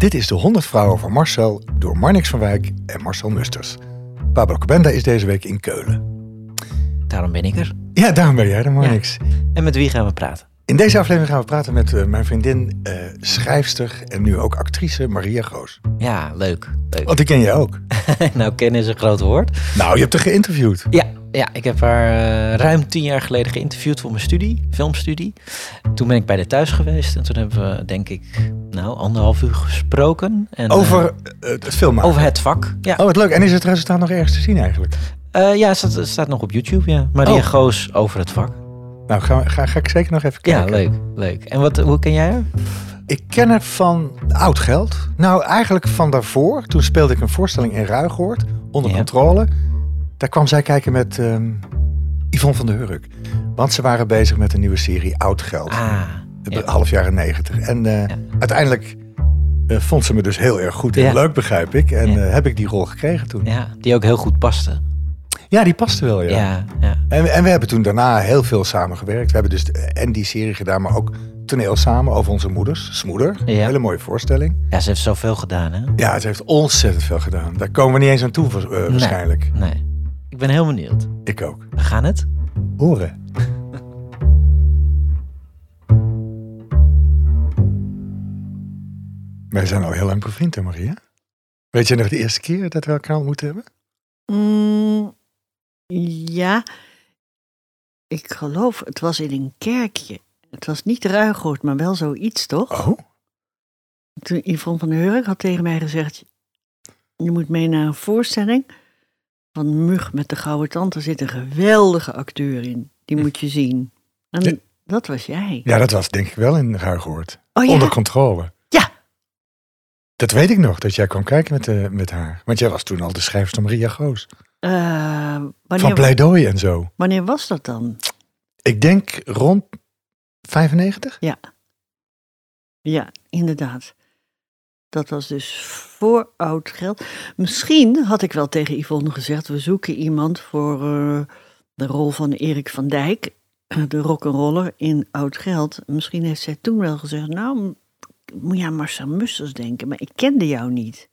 Dit is de 100 Vrouwen van Marcel door Marnix van Wijk en Marcel Musters. Pablo Cabenda is deze week in Keulen. Daarom ben ik er. Ja, daarom ben jij er, Marnix. En met wie gaan we praten? In deze aflevering gaan we praten met eh, mijn vriendin, eh, schrijfster en nu ook actrice Maria Goos. Ja, leuk. leuk. Want die ken je ook. nou, kennen is een groot woord. Nou, je hebt haar geïnterviewd. Ja, ja ik heb haar eh, ruim tien jaar geleden geïnterviewd voor mijn studie, filmstudie. Toen ben ik bij de thuis geweest en toen hebben we, denk ik, nou, anderhalf uur gesproken. En, Over eh, eh, het filmen. over het vak. Ja, Oh, wat leuk. En is het resultaat nog ergens te zien eigenlijk? Eh, ja het staat, het staat nog op YouTube, ja. Maria Oh. Goos over het vak. Nou, ga, ga, ga ik zeker nog even Ja, kijken. leuk, leuk. En wat, hoe ken jij haar? Ik ken haar van oud geld. Nou, eigenlijk van daarvoor. Toen speelde ik een voorstelling in Ruigoord, onder Ja. controle. Daar kwam zij kijken met ehm, Yvonne van der Hurk. Want ze waren bezig met een nieuwe serie Oud Geld. Ah, ja. half jaren negentig. En eh, Ja. uiteindelijk eh, vond ze me dus heel erg goed en Ja. leuk, begrijp ik. En Ja. eh, heb ik die rol gekregen toen. Ja, ja, die ook heel goed paste. die paste wel, ja. Ja, ja. En, en we hebben toen daarna heel veel samengewerkt. We hebben dus en die serie gedaan, maar ook toneel samen over onze moeders. Smoeder, Ja. hele mooie voorstelling. Ja, ze heeft zoveel gedaan, hè? Ja, ze heeft ontzettend veel gedaan. Daar komen we niet eens aan toe, wa- waarschijnlijk. Nee. Ik ben heel benieuwd. Ik ook. We gaan het? Horen. Wij zijn al heel lang bevriend, hè Maria? Weet je nog de eerste keer dat we elkaar ontmoet hebben? Mm, ja, ik geloof, het was in een kerkje. Het was niet Ruigoord, maar wel zoiets, toch? Oh, Toen Yvonne van der Hurk had tegen mij gezegd... je moet mee naar een voorstelling van Mug met de Gouden Tand. Er zit een geweldige acteur in. Die moet je zien. En Ja. dat was jij. ja, dat was denk ik wel in Ruigoord. Oh ja? Onder controle. Ja. Dat weet ik nog, dat jij kwam kijken met, eh, met haar. Want jij was toen al de schrijfster Maria Goos. Eh, Van Pleidooi en zo. wanneer was dat dan? Ik denk rond 95? Ja, inderdaad. Dat was dus voor oud geld. Misschien had ik wel tegen Yvonne gezegd: we zoeken iemand voor eh, de rol van Erik van Dijk, de rock'n'roller in oud geld. Misschien heeft zij toen wel gezegd: nou, moet je aan Marcel Musters denken, maar ik kende jou niet.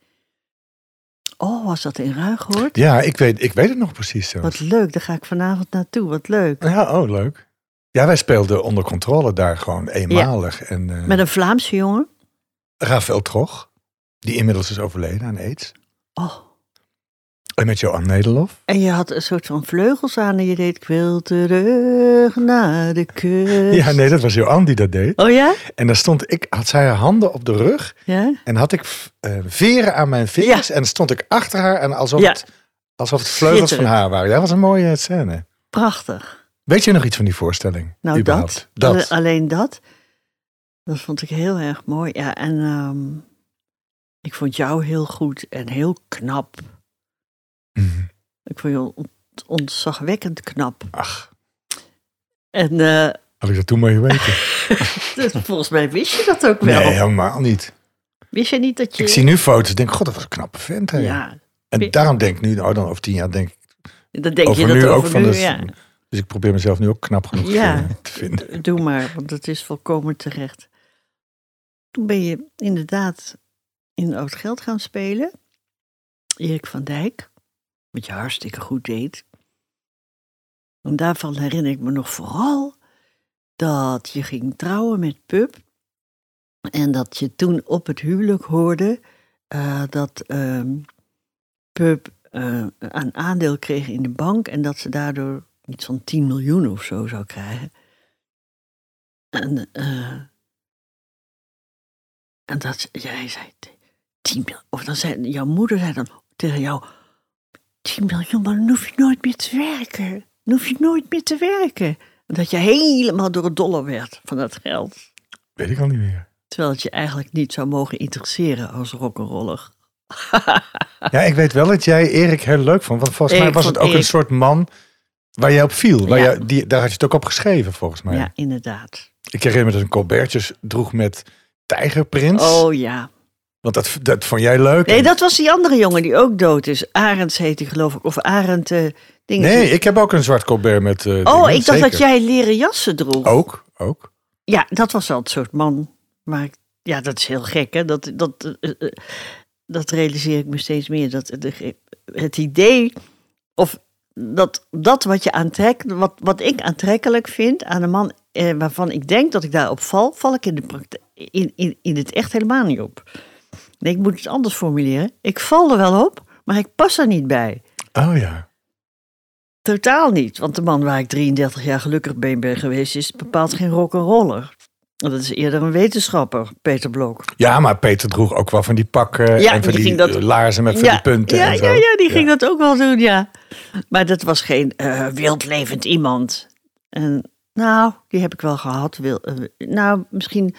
Oh, was dat in Ruigoord? Ja, ik weet, ik weet het nog precies zo. Wat leuk, daar ga ik vanavond naartoe. Wat leuk. Ja, oh leuk. Ja, wij speelden onder controle daar gewoon eenmalig. En eh Met een Vlaamse jongen. Rafael Trog, die inmiddels is overleden aan aids. Oh. En met Johan Nederlof. En je had een soort van vleugels aan en je deed... Ik wil terug naar de kust. Ja, nee, dat was Johan die dat deed. Oh ja? En dan stond ik, had zij haar handen op de rug Ja? en had ik eh, veren aan mijn vingers. Ja. En stond ik achter haar en alsof, Ja. het, alsof het vleugels van haar waren. Ja, dat was een mooie scène. Prachtig. Weet je nog iets van die voorstelling? Nou, dat. dat. Alle- Alleen dat. Dat vond ik heel erg mooi. Ja, en ehm, ik vond jou heel goed en heel knap. Mhm. Ik vond je ont- ontzagwekkend knap. Ach, En eh, had ik dat toen maar geweten. dus volgens mij wist je dat ook wel. Nee, helemaal niet. Wist je niet dat je... Ik zie nu foto's en denk, god, dat was een knappe vent. Hè? Ja, En daarom denk ik nu, nou dan over tien jaar denk ik dan denk over je dat nu ook over van nu, de- ja. Dus ik probeer mezelf nu ook knap genoeg Ja. eh, te vinden. Doe maar, want het is volkomen terecht. Toen ben je inderdaad in Oud Geld gaan spelen. Erik van Dijk, wat je hartstikke goed deed. En daarvan herinner ik me nog vooral dat je ging trouwen met Pup. En dat je toen op het huwelijk hoorde eh, dat ehm Pup eh, een aandeel kreeg in de bank. En dat ze daardoor iets van 10 miljoen of zo zou krijgen. En, eh, en dat jij zei, 10 miljoen, of dan zei jouw moeder zei dan tegen jou, 10 miljoen, maar dan hoef je nooit meer te werken. Dan hoef je nooit meer te werken. En dat je helemaal door het dollar werd van dat geld. Weet ik al niet meer. Terwijl het je eigenlijk niet zou mogen interesseren als rock'n'roller. Ja, ik weet wel dat jij Erik heel leuk vond. Want volgens mij was het ook een soort man waar jij op viel. Waar Ja. jij, die, daar had je het ook op geschreven, volgens mij. Ja, inderdaad. Ik herinner me dat een Colbertjes droeg met Tijgerprins. Oh ja. Want dat, dat vond jij leuk. Nee, dat was die andere jongen die ook dood is. Arends heet hij geloof ik. Of Arend eh dingen. nee, ik heb ook een zwart Colbert met eh, Oh, dingen, ik dacht dat jij leren jassen droeg. Ook, ook. Ja, dat was wel het soort man waar ik ja, dat is heel gek, hè? Dat, dat, eh, dat realiseer ik me steeds meer. Dat de, het idee, of dat, dat wat, je aantrekt, wat, wat ik aantrekkelijk vind aan een man eh, waarvan ik denk dat ik daarop val, val ik in, de praktijk, in, in, in het echt helemaal niet op. Nee, ik moet het anders formuleren. Ik val er wel op, maar ik pas er niet bij. Oh ja. Totaal niet, want de man waar ik 33 jaar gelukkig mee ben geweest is bepaald geen rock'n'roller. Dat is eerder een wetenschapper, Peter Blok. Ja, maar Peter droeg ook wel van die pakken Ja, en van die die, ging dat- laarzen met van ja, die punten ja, en zo. ja, ja, die ging dat ook wel doen, ja. Maar dat was geen eh, wildlevend iemand. En nou, die heb ik wel gehad. Wil, eh, nou, misschien,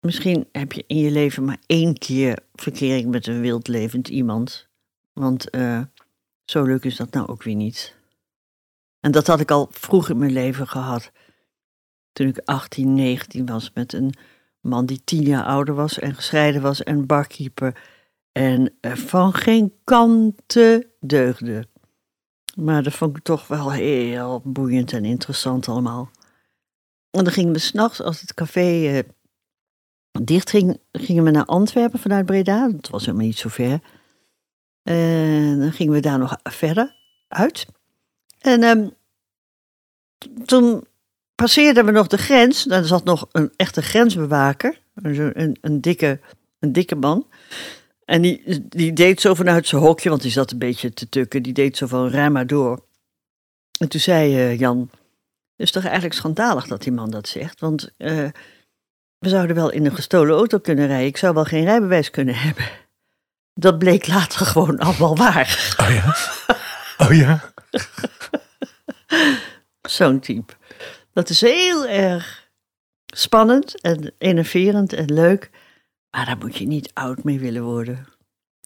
misschien heb je in je leven maar één keer verkering met een wildlevend iemand. Want eh, zo leuk is dat nou ook weer niet. En dat had ik al vroeg in mijn leven gehad. Toen ik 18, 19 was met een man die tien jaar ouder was en gescheiden was en barkeeper. En eh, van geen kanten deugde. Maar dat vond ik toch wel heel boeiend en interessant allemaal. En dan gingen we s'nachts, als het café eh, dicht ging, gingen we naar Antwerpen vanuit Breda. Dat was helemaal niet zo ver. En dan gingen we daar nog verder uit. En ehm, toen passeerden we nog de grens. Daar zat nog een echte grensbewaker. Een, een, een, dikke, een dikke man. En die, die deed zo vanuit zijn hokje, want die zat een beetje te tukken. Die deed zo van, ruim maar door. En toen zei eh, Jan, het is toch eigenlijk schandalig dat die man dat zegt. Want eh, we zouden wel in een gestolen auto kunnen rijden. Ik zou wel geen rijbewijs kunnen hebben. Dat bleek later gewoon allemaal waar. Oh ja? Oh ja? Zo'n type. Dat is heel erg spannend en enerverend en leuk. Maar daar moet je niet oud mee willen worden.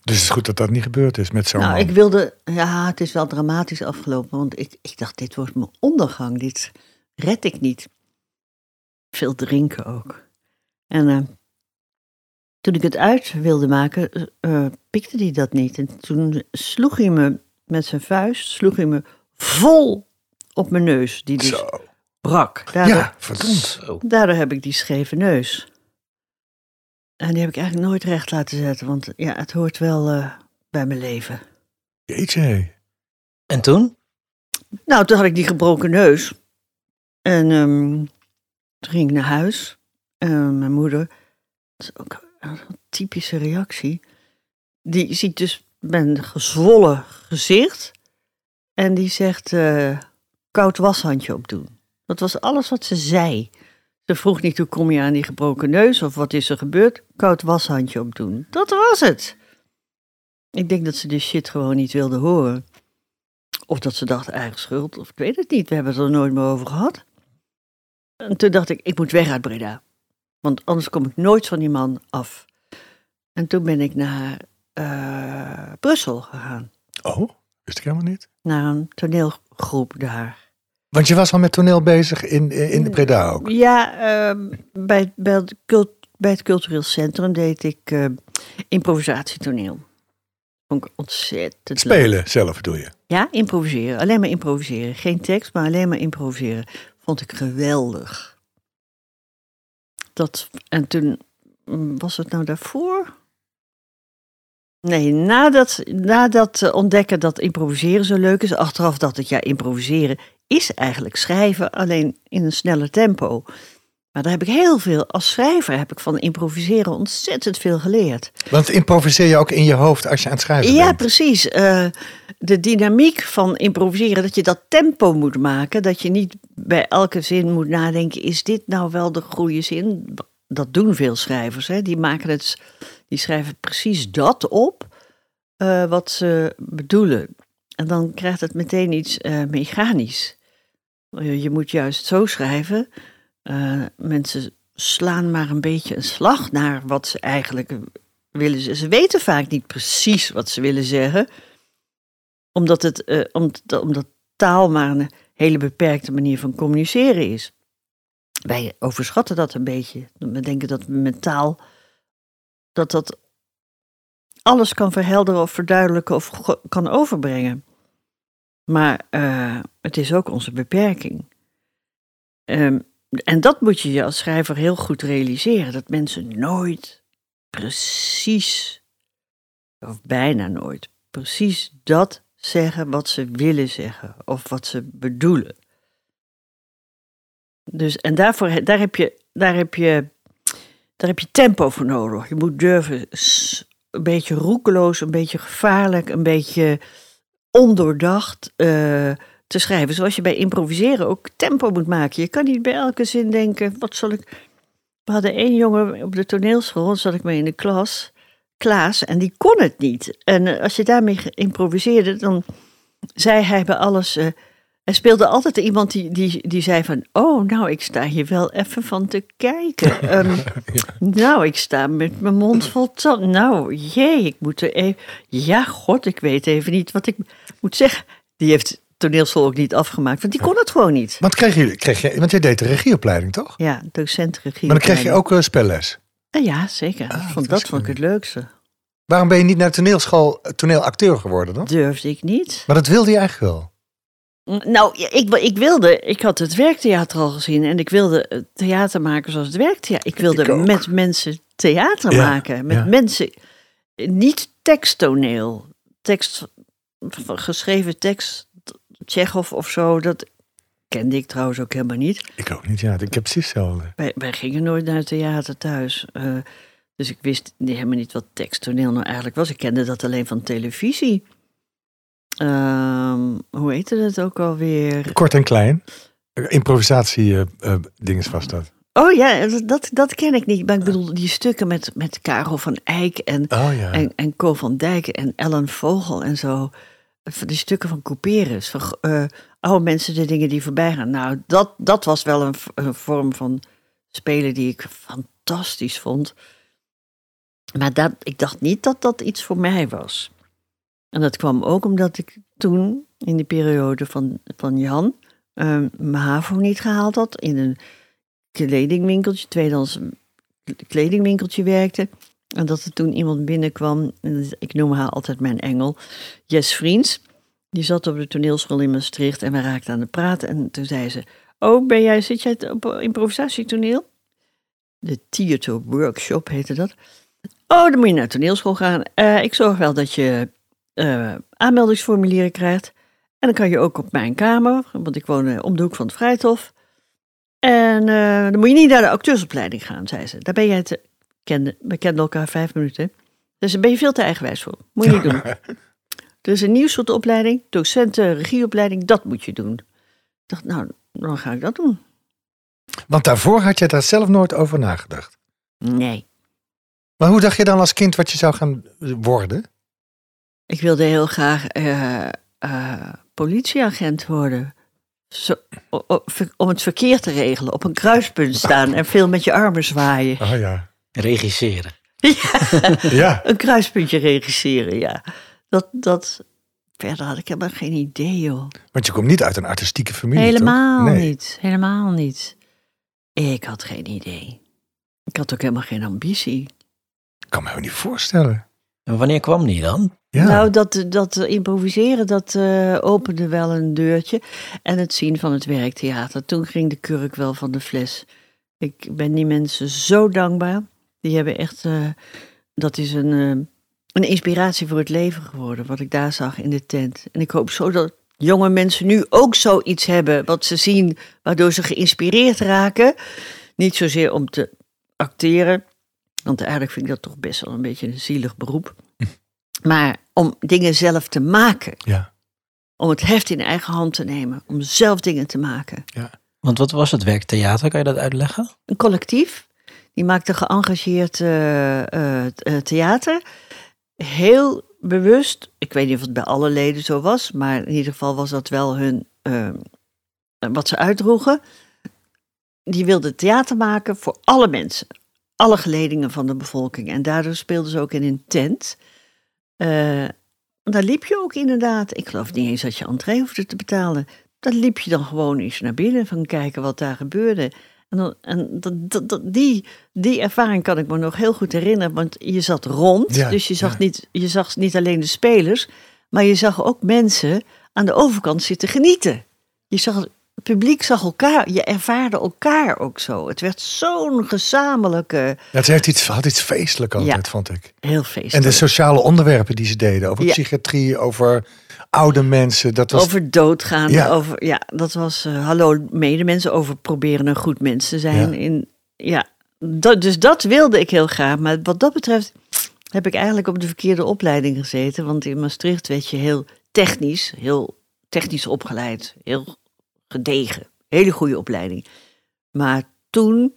Dus het is goed dat dat niet gebeurd is met zo'n nou, man. ik wilde... Ja, het is wel dramatisch afgelopen. Want ik, ik dacht, dit wordt mijn ondergang. Dit red ik niet. Veel drinken ook. En eh, toen ik het uit wilde maken, eh, eh, pikte hij dat niet. En toen sloeg hij me met zijn vuist, sloeg hij me vol op mijn neus. Die dus Zo. brak. Daardoor, Ja, verdomd. Zo. daardoor heb ik die scheve neus. En die heb ik eigenlijk nooit recht laten zetten. Want ja, het hoort wel eh, bij mijn leven. Jeetje. En toen? Nou, toen had ik die gebroken neus. En ehm, toen ging ik naar huis. En mijn moeder, dat is ook een typische reactie. Die ziet dus mijn gezwollen gezicht. En die zegt, eh, koud washandje opdoen. Dat was alles wat ze zei. Ze vroeg niet hoe kom je aan die gebroken neus of wat is er gebeurd. Koud washandje opdoen. Dat was het. Ik denk dat ze die shit gewoon niet wilde horen. Of dat ze dacht eigen schuld, of ik weet het niet. We hebben het er nooit meer over gehad. En toen dacht ik, ik moet weg uit Breda. Want anders kom ik nooit van die man af. En toen ben ik naar eh, Brussel gegaan. Oh, wist ik helemaal niet. Naar een toneelgroep daar. Want je was al met toneel bezig in, in de Breda ook. Ja, ehm, bij, bij, het cult- bij het cultureel centrum deed ik eh, improvisatietoneel. Vond ik ontzettend leuk. Spelen zelf doe je. Ja, improviseren. Alleen maar improviseren. Geen tekst, maar alleen maar improviseren. Vond ik geweldig. Dat, en toen, mm, was het nou daarvoor? Nee, nadat, nadat eh, ontdekken dat improviseren zo leuk is. Achteraf dacht ik, ja, improviseren is eigenlijk schrijven, alleen in een sneller tempo. Maar daar heb ik heel veel, als schrijver heb ik van improviseren ontzettend veel geleerd. Want improviseer je ook in je hoofd als je aan het schrijven Ja, bent. precies. Eh, de dynamiek van improviseren, dat je dat tempo moet maken. Dat je niet bij elke zin moet nadenken, is dit nou wel de goede zin? Dat doen veel schrijvers. Hè? Die, maken het, die schrijven precies dat op eh, wat ze bedoelen. En dan krijgt het meteen iets eh, mechanisch. Je moet juist zo schrijven. Eh, mensen slaan maar een beetje een slag naar wat ze eigenlijk willen ze. Ze weten vaak niet precies wat ze willen zeggen, omdat, het, eh, omdat, omdat taal maar een hele beperkte manier van communiceren is. Wij overschatten dat een beetje. We denken dat we met taal dat dat alles kan verhelderen of verduidelijken of kan overbrengen. Maar eh, het is ook onze beperking. Ehm, en dat moet je je als schrijver heel goed realiseren. Dat mensen nooit precies, of bijna nooit, precies dat zeggen wat ze willen zeggen. Of wat ze bedoelen. Dus, en daarvoor, daar heb je, daar heb je, daar heb je tempo voor nodig. Je moet durven een beetje roekeloos, een beetje gevaarlijk, een beetje ondoordacht eh, te schrijven. Zoals je bij improviseren ook tempo moet maken. Je kan niet bij elke zin denken, wat zal ik... We hadden één jongen op de toneelschool, zat ik mee in de klas, Klaas, en die kon het niet. En eh, als je daarmee improviseerde, dan zei hij bij alles... eh, hij speelde altijd iemand die, die, die zei van... Oh, nou, ik sta hier wel even van te kijken. Ehm, Nou, ik sta met mijn mond vol tanden. Nou, jee, ik moet er even... Ja, god, ik weet even niet wat ik moet zeggen. Die heeft toneelschool ook niet afgemaakt, want die kon het gewoon niet. Want, kreeg je, kreeg je, want jij deed de regieopleiding, toch? Ja, docent regie. Maar dan kreeg je ook eh, spelles. Ja, zeker. Ah, vond, dat vond ik het leukste. Waarom ben je niet naar toneelschool eh, toneelacteur geworden dan? Durfde ik niet. Maar dat wilde je eigenlijk wel. Nou, ja, ik, ik wilde, ik had het werktheater al gezien en ik wilde theater maken zoals het werktheater. Ik wilde Ik met mensen theater Ja, maken. Met ja. mensen, niet teksttoneel. Tekst, geschreven tekst, Tsjechov of zo, dat kende ik trouwens ook helemaal niet. Ik ook niet, ja. Ik heb precies hetzelfde. Wij, wij gingen nooit naar het theater thuis. eh, dus ik wist helemaal niet wat teksttoneel nou eigenlijk was. Ik kende dat alleen van televisie. Ehm, hoe heette het ook alweer? Kort en klein. Improvisatie eh, dinges was dat. Oh ja, dat- dat, dat ken ik niet. Maar ik bedoel, die stukken met, met Karel van Eyck en, Oh ja. en, en Co van Dijk en Ellen Vogel en zo. Die stukken van Couperus, van eh, oude mensen, de dingen die voorbij gaan. Nou, dat, dat was wel een, vorm van spelen die ik fantastisch vond. Maar dat, ik dacht niet dat dat iets voor mij was. En dat kwam ook omdat ik toen, in die periode van, van Jan, eh, mijn HAVO niet gehaald had. In een kledingwinkeltje, tweedehands kledingwinkeltje werkte. En dat er toen iemand binnenkwam, en ik noem haar altijd mijn engel, Jes Vriends. Die zat op de toneelschool in Maastricht en we raakten aan de praten. En toen zei ze, oh, ben jij, zit jij op improvisatietoneel? De Theater Workshop heette dat. Oh, dan moet je naar toneelschool gaan. Eh, ik zorg wel dat je eh, aanmeldingsformulieren krijgt. En dan kan je ook op mijn kamer, want ik woon eh, om de hoek van het Vrijthof. En eh, dan moet je niet naar de acteursopleiding gaan, zei ze. Daar ben jij te... Kende, we kenden elkaar vijf minuten. Dus daar ben je veel te eigenwijs voor. Moet je niet doen. Er is een nieuw soort opleiding, docenten, regieopleiding, dat moet je doen. Ik dacht, nou, dan ga ik dat doen. Want daarvoor had je daar zelf nooit over nagedacht. Nee, Maar hoe dacht je dan als kind wat je zou gaan worden? ik wilde heel graag eh, eh, politieagent worden. Zo, om het verkeer te regelen, op een kruispunt staan en veel met je armen zwaaien. Oh ja. Regisseren. Ja. Een kruispuntje regisseren, ja. Dat, dat, verder had ik helemaal geen idee, joh. Want je komt niet uit een artistieke familie. Helemaal toch? Nee. niet, helemaal niet. Ik had geen idee. Ik had ook helemaal geen ambitie. Ik kan me helemaal niet voorstellen. En wanneer kwam die dan? Ja. Nou, dat, dat improviseren, dat eh, opende wel een deurtje. En het zien van het werktheater. Toen ging de kurk wel van de fles. Ik ben die mensen zo dankbaar. Die hebben echt, eh, dat is een, eh, een inspiratie voor het leven geworden. Wat ik daar zag in de tent. En ik hoop zo dat jonge mensen nu ook zoiets hebben. Wat ze zien, waardoor ze geïnspireerd raken. Niet zozeer om te acteren. Want eigenlijk vind ik dat toch best wel een beetje een zielig beroep. Maar om dingen zelf te maken. Ja. Om het heft in eigen hand te nemen. Om zelf dingen te maken. Want wat was het werktheater? Kan je dat uitleggen? Een collectief. Die maakte geëngageerd eh, eh, eh, theater. Heel bewust. Ik weet niet of het bij alle leden zo was. Maar in ieder geval was dat wel hun. wat ze uitdroegen. Die wilden theater maken voor alle mensen. Alle geledingen van de bevolking. En daardoor speelden ze ook in een tent. Daar liep je ook inderdaad. Ik geloof niet eens dat je entree hoefde te betalen. Dan liep je dan gewoon eens naar binnen van kijken wat daar gebeurde. En, dat, dat, dat- die, die ervaring kan ik me nog heel goed herinneren. Want je zat rond, Ja, dus je zag, ja. niet, je zag niet alleen de spelers... maar je zag ook mensen aan de overkant zitten genieten. Je zag het publiek zag elkaar, je ervaarde elkaar ook zo. Het werd zo'n gezamenlijke, Ja, het heeft iets, had iets feestelijk altijd, vond ik. heel feestelijk. En de sociale onderwerpen die ze deden. Over psychiatrie, over oude mensen. Dat was, Over doodgaan, Ja. over, ja, dat was eh, hallo medemensen, over proberen een goed mens te zijn. Ja. In, ja, dat, dus dat wilde ik heel graag. Maar wat dat betreft heb ik eigenlijk op de verkeerde opleiding gezeten. Want in Maastricht werd je heel technisch, heel technisch opgeleid. Heel gedegen, hele goede opleiding. Maar toen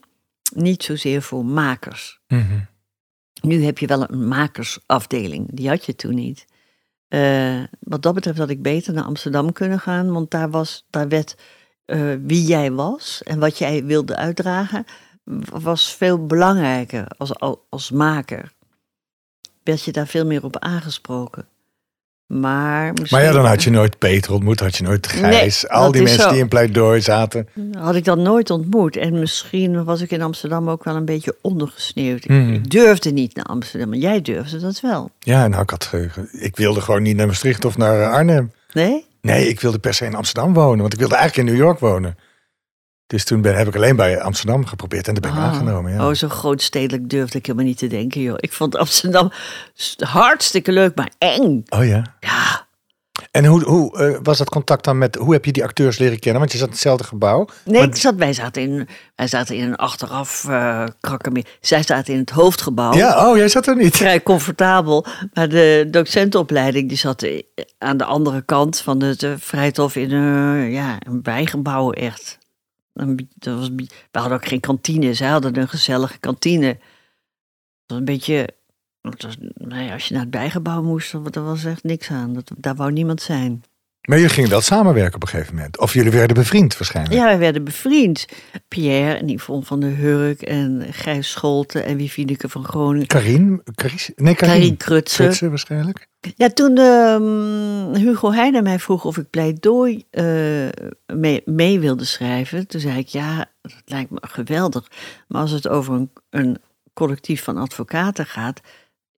niet zozeer voor makers. Mhm. Nu heb je wel een makersafdeling. Die had je toen niet. Eh, wat dat betreft had ik beter naar Amsterdam kunnen gaan. Want daar, was, daar werd eh, wie jij was en wat jij wilde uitdragen... was veel belangrijker als, als maker. Werd je daar veel meer op aangesproken. Maar, misschien, Maar ja, dan had je nooit Peter ontmoet, had je nooit Gijs. Nee, al die mensen zo. die in pleidooi zaten. had ik dat nooit ontmoet. En misschien was ik in Amsterdam ook wel een beetje ondergesneeuwd. Ik-. Ik durfde niet naar Amsterdam, maar jij durfde dat wel. Ja, nou, ik, had, ge- ik wilde gewoon niet naar Maastricht of naar eh, Arnhem. Nee? Nee, ik wilde per se in Amsterdam wonen, want ik wilde eigenlijk in New York wonen. Dus toen ben, heb ik alleen bij Amsterdam geprobeerd en daar ben ik Ah. aangenomen. Ja. Oh, zo grootstedelijk durfde ik helemaal niet te denken, joh. Ik vond Amsterdam hartstikke leuk, maar eng. Oh ja. Ja, En hoe, hoe eh, was dat contact dan met, hoe heb je die acteurs leren kennen? Want je zat in hetzelfde gebouw. nee, Maar- ik zat, wij, zaten in, wij zaten in een achteraf krakkemie. Zij zaten in het hoofdgebouw. Ja, oh, jij zat er niet. Vrij comfortabel. Maar de docentenopleiding die zat eh, aan de andere kant van het uh, Vrijthof in een, ja, een bijgebouw echt. Dat was, we hadden ook geen kantine. Zij hadden een gezellige kantine. Dat was een beetje... was- nee, als je naar het bijgebouw moest, dan was echt niks aan. Dat, daar wou niemand zijn. Maar jullie gingen wel samenwerken op een gegeven moment. Of jullie werden bevriend waarschijnlijk. Ja, wij werden bevriend. Pierre en Yvonne van der Hurk en Gijs Scholten en Wifineke van Groningen. Karin? Caris, nee, Karin. Karin. Krutse waarschijnlijk. Ja, toen ehm, Hugo Heijnen mij vroeg of ik pleidooi eh, mee, mee wilde schrijven, toen zei ik ja, dat lijkt me geweldig. Maar als het over een, een collectief van advocaten gaat,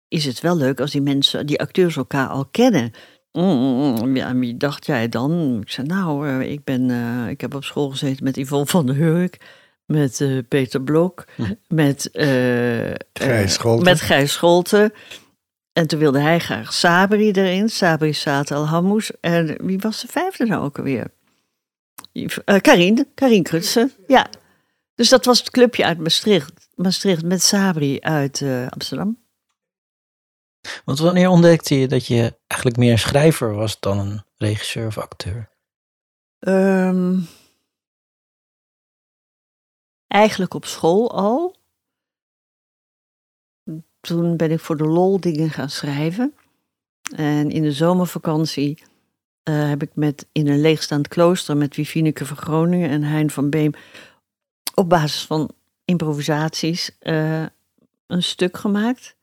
is het wel leuk als die mensen, die acteurs elkaar al kennen. Mm, ja, wie dacht jij dan? Ik zei, nou, eh, ik, ben, eh, ik heb op school gezeten met Yvonne van der Hurk, met Peter Blok, met, Gijs eh, Scholten. met Gijs Scholten. En toen wilde hij graag Sabri erin, Sabri Saat al Hammoes. En wie was de vijfde nou ook alweer? Eh, Karin, Karin Krutse, ja. Dus dat was het clubje uit Maastricht, Maastricht met Sabri uit eh, Amsterdam. Want wanneer ontdekte je dat je eigenlijk meer een schrijver was dan een regisseur of acteur? Ehm, eigenlijk op school al. Toen ben ik voor de lol dingen gaan schrijven. En in de zomervakantie eh, heb ik met, in een leegstaand klooster met Wifineke van Groningen en Hein van Beem op basis van improvisaties eh, een stuk gemaakt.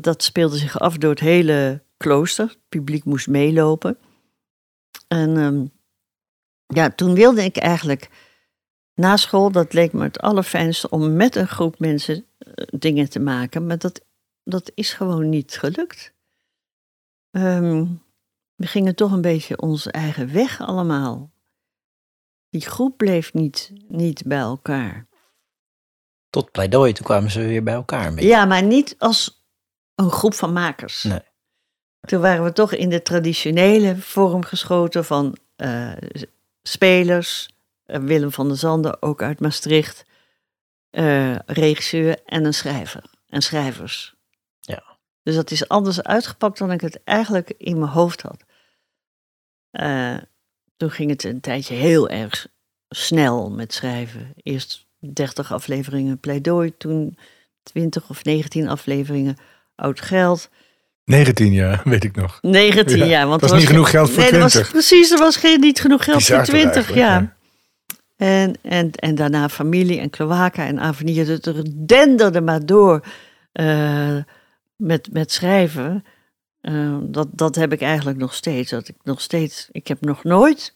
Dat speelde zich af door het hele klooster. Het publiek moest meelopen. En ehm, ja, toen wilde ik eigenlijk na school, dat leek me het allerfijnste om met een groep mensen eh, dingen te maken, maar dat, dat is gewoon niet gelukt. Ehm, we gingen toch een beetje onze eigen weg allemaal. Die groep bleef niet, niet bij elkaar. Tot pleidooi, toen kwamen ze weer bij elkaar. Beetje. Ja, maar niet als een groep van makers. Nee. Toen waren we toch in de traditionele vorm geschoten van eh, spelers. Eh, Willem van der Zanden, ook uit Maastricht. eh, regisseur en een schrijver. En schrijvers. Ja. Dus dat is anders uitgepakt dan ik het eigenlijk in mijn hoofd had. Eh, toen ging het een tijdje heel erg snel met schrijven. Eerst 30 afleveringen pleidooi, toen 20 of 19 afleveringen oud geld. 19 jaar, weet ik nog. 19 Ja, jaar. Want dat er was niet genoeg geld voor nee, er 20. Was, precies, er was geen, niet genoeg geld Bizar voor toch 20 eigenlijk, jaar. En, en, en daarna familie en kloaka en Avenir. Het er denderde maar door eh, met, met schrijven. Eh, dat, dat heb ik eigenlijk nog steeds. Dat ik nog steeds. Ik heb nog nooit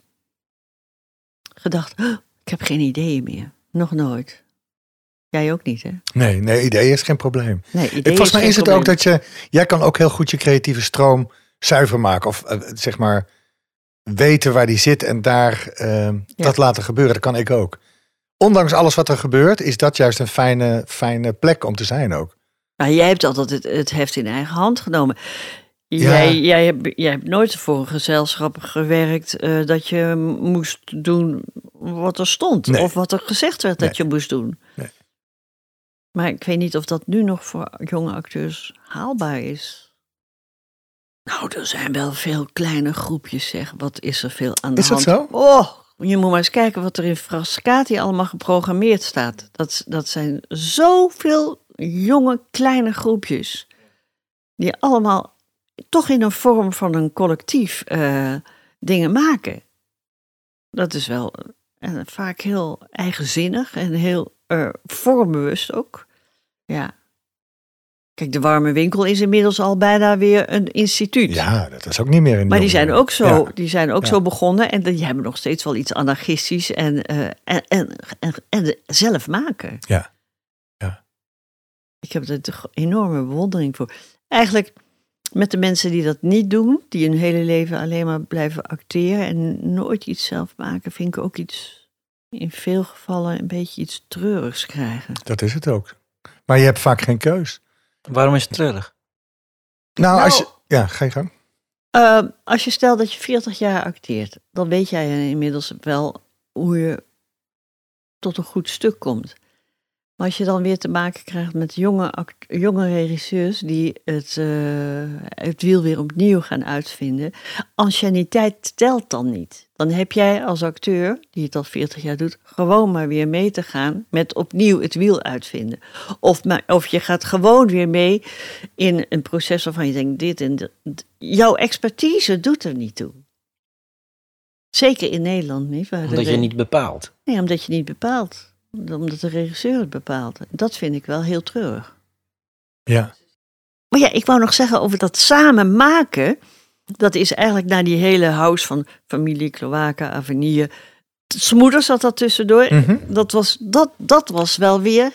gedacht. "Oh, ik heb geen ideeën meer. Nog nooit. Jij ook niet, hè? Nee, nee, idee is geen probleem. Nee, ideeën Volgens mij is het probleem. ook dat je, jij kan ook heel goed je creatieve stroom zuiver maken. Of eh, zeg maar, weten waar die zit en daar eh, dat laten gebeuren. Dat kan ik ook. Ondanks alles wat er gebeurt, is dat juist een fijne, fijne plek om te zijn ook. Maar jij hebt altijd het, het heft in eigen hand genomen. Ja. Jij, jij, hebt, jij hebt nooit voor een gezelschap gewerkt eh, dat je moest doen wat er stond. Nee. Of wat er gezegd werd dat je moest doen. Nee. Maar ik weet niet of dat nu nog voor jonge acteurs haalbaar is. Nou, er zijn wel veel kleine groepjes, zeg. Wat is er veel aan de Is dat hand? zo? Oh, je moet maar eens kijken wat er in Frascati allemaal geprogrammeerd staat. Dat, dat zijn zoveel jonge, kleine groepjes. Die allemaal toch in een vorm van een collectief eh, dingen maken. Dat is wel eh, vaak heel eigenzinnig en heel eh, vormbewust ook. Ja. Kijk, de warme winkel is inmiddels al bijna weer een instituut. Ja, dat is ook niet meer in Maar die zijn ook zo, Ja. die zijn ook Ja. zo begonnen en die hebben nog steeds wel iets anarchistisch en, eh, en, en, en, en zelf maken. Ja. Ja. Ik heb er toch enorme bewondering voor. Eigenlijk met de mensen die dat niet doen, die hun hele leven alleen maar blijven acteren en nooit iets zelf maken, vind ik ook iets, in veel gevallen een beetje iets treurigs krijgen. Dat is het ook. Maar je hebt vaak geen keus. Waarom is het treurig? Nou, Nou- als je... Ja, ga je gang. Eh, als je stelt dat je 40 jaar acteert, dan weet jij inmiddels wel hoe je tot een goed stuk komt. Maar als je dan weer te maken krijgt met jonge, jonge regisseurs die het, eh, het wiel weer opnieuw gaan uitvinden, anciëniteit telt dan niet. Dan heb jij als acteur, die het al 40 jaar doet, gewoon maar weer mee te gaan met opnieuw het wiel uitvinden. Of, maar, of je gaat gewoon weer mee in een proces waarvan je denkt, dit en dat. Jouw expertise doet er niet toe. Zeker in Nederland niet. Waar de Omdat je niet bepaalt. Nee, omdat je niet bepaalt. Omdat de regisseur het bepaalt. Dat vind ik wel heel treurig. Ja. Maar ja, ik wou nog zeggen over dat samen maken. Dat is eigenlijk na die hele house van familie, kloaken, avenir. Smoeder zat dat tussendoor. Mhm. Dat, was, dat, dat was wel weer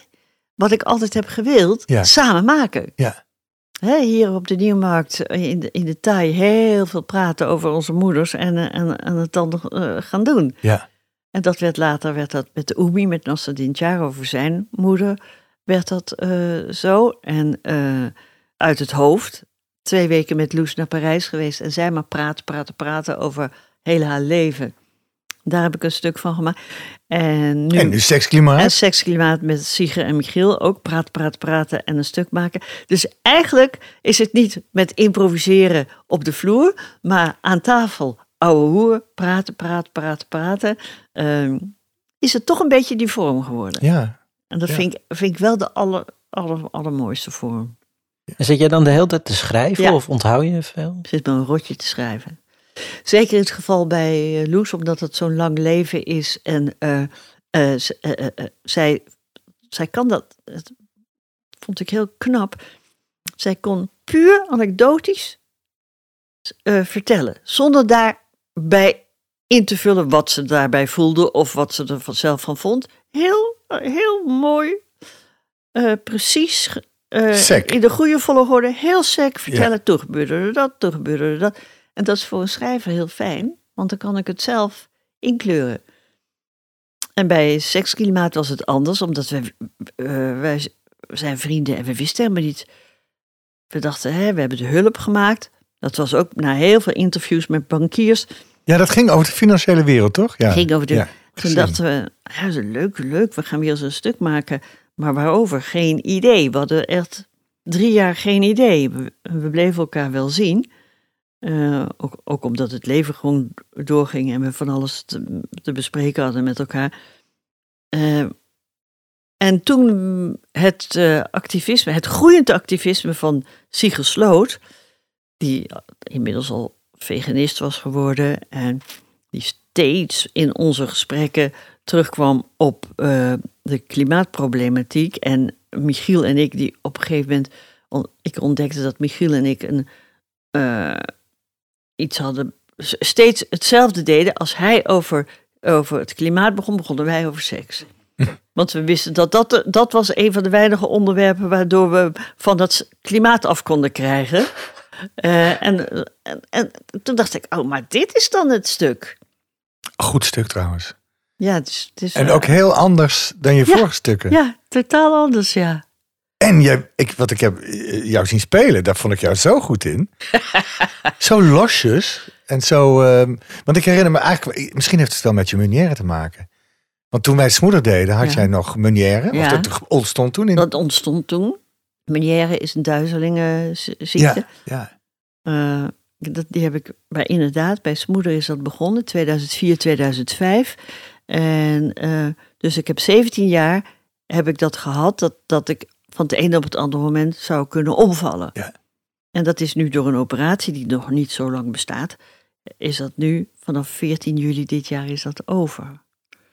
wat ik altijd heb gewild. Ja. Samen maken. Ja. Hier op de Nieuwmarkt eh, in de, in de taai heel veel praten over onze moeders en, eh, en, en het dan nog, eh, gaan doen. Ja. En dat werd later werd dat met de Oemi, met Nasreddin Char over zijn moeder, werd dat zo. En uit het hoofd, twee weken met Loes naar Parijs geweest en zij maar praten, praten, praten over heel haar leven. Daar heb ik een stuk van gemaakt. En nu, En nu seksklimaat. en seksklimaat met Sieger en Michiel ook praten, praten, praten en een stuk maken. Dus eigenlijk is het niet met improviseren op de vloer, maar aan tafel, ouwe hoer, praten, praten, praten, praten. ehm, is het toch een beetje die vorm geworden. Ja. En dat Ja. vind, ik, vind ik wel de aller, aller, allermooiste vorm. En zit jij dan de hele tijd te schrijven Ja. of onthoud je veel? Ik zit me een rotje te schrijven. Zeker in het geval bij eh, Loes, omdat het zo'n lang leven is. En eh, eh, zij, zij kan dat, dat vond ik heel knap. Zij kon puur anekdotisch vertellen, zonder daarbij in te vullen wat ze daarbij voelde of wat ze er vanzelf van vond. Heel, heel mooi, precies, eh, in de goede volgorde, heel sec vertellen. Toen gebeurde er dat, toen gebeurde er dat. En dat is voor een schrijver heel fijn, want dan kan ik het zelf inkleuren. En bij seksklimaat was het anders, omdat we, eh, wij zijn vrienden en we wisten helemaal niet. We dachten, hè, we hebben de hulp gemaakt. Dat was ook na heel veel interviews met bankiers. ja, dat ging over de financiële wereld, toch? Ja. ging over de, Ja, toen dachten we, ja, leuk, leuk, we gaan weer een stuk maken. Maar waarover? Geen idee. We hadden echt drie jaar geen idee. We, bleven elkaar wel zien. Eh, ook, ook omdat het leven gewoon doorging en we van alles te, bespreken hadden met elkaar. Eh, en toen het eh, activisme, het groeiende activisme van Sigrid Sloot, die inmiddels al veganist was geworden en die steeds in onze gesprekken terugkwam op de klimaatproblematiek. En Michiel en ik, die op een gegeven moment. on- ik ontdekte dat Michiel en ik een, eh, iets hadden. steeds hetzelfde deden. Als hij over, over het klimaat begon, begonnen wij over seks. Want we wisten dat dat, dat was een van de weinige onderwerpen waardoor we van dat klimaat af konden krijgen. Eh, en, en, en toen dacht ik, oh, maar dit is dan het stuk. Goed stuk trouwens. Ja, het is, het is En eh, ook heel anders dan je Ja. vorige stukken. Ja, totaal anders, ja. En jij, ik, wat ik heb eh, jou zien spelen, daar vond ik jou zo goed in. zo losjes. En zo, ehm, want ik herinner me eigenlijk, misschien heeft het wel met je Meunière te maken. Want toen wij Smoeder deden, had Ja. jij nog Meunière. Ja. Of dat ontstond toen in... Dat ontstond toen. Meniere is een duizelingenziekte. ja, ja. Eh, dat, die heb ik bij, inderdaad, bij Smoeder is dat begonnen, 2004, 2005. En eh, dus ik heb 17 jaar heb ik dat gehad, dat, dat ik van het ene op het andere moment zou kunnen omvallen. Ja. En dat is nu door een operatie die nog niet zo lang bestaat, is dat nu vanaf 14 juli dit jaar is dat over.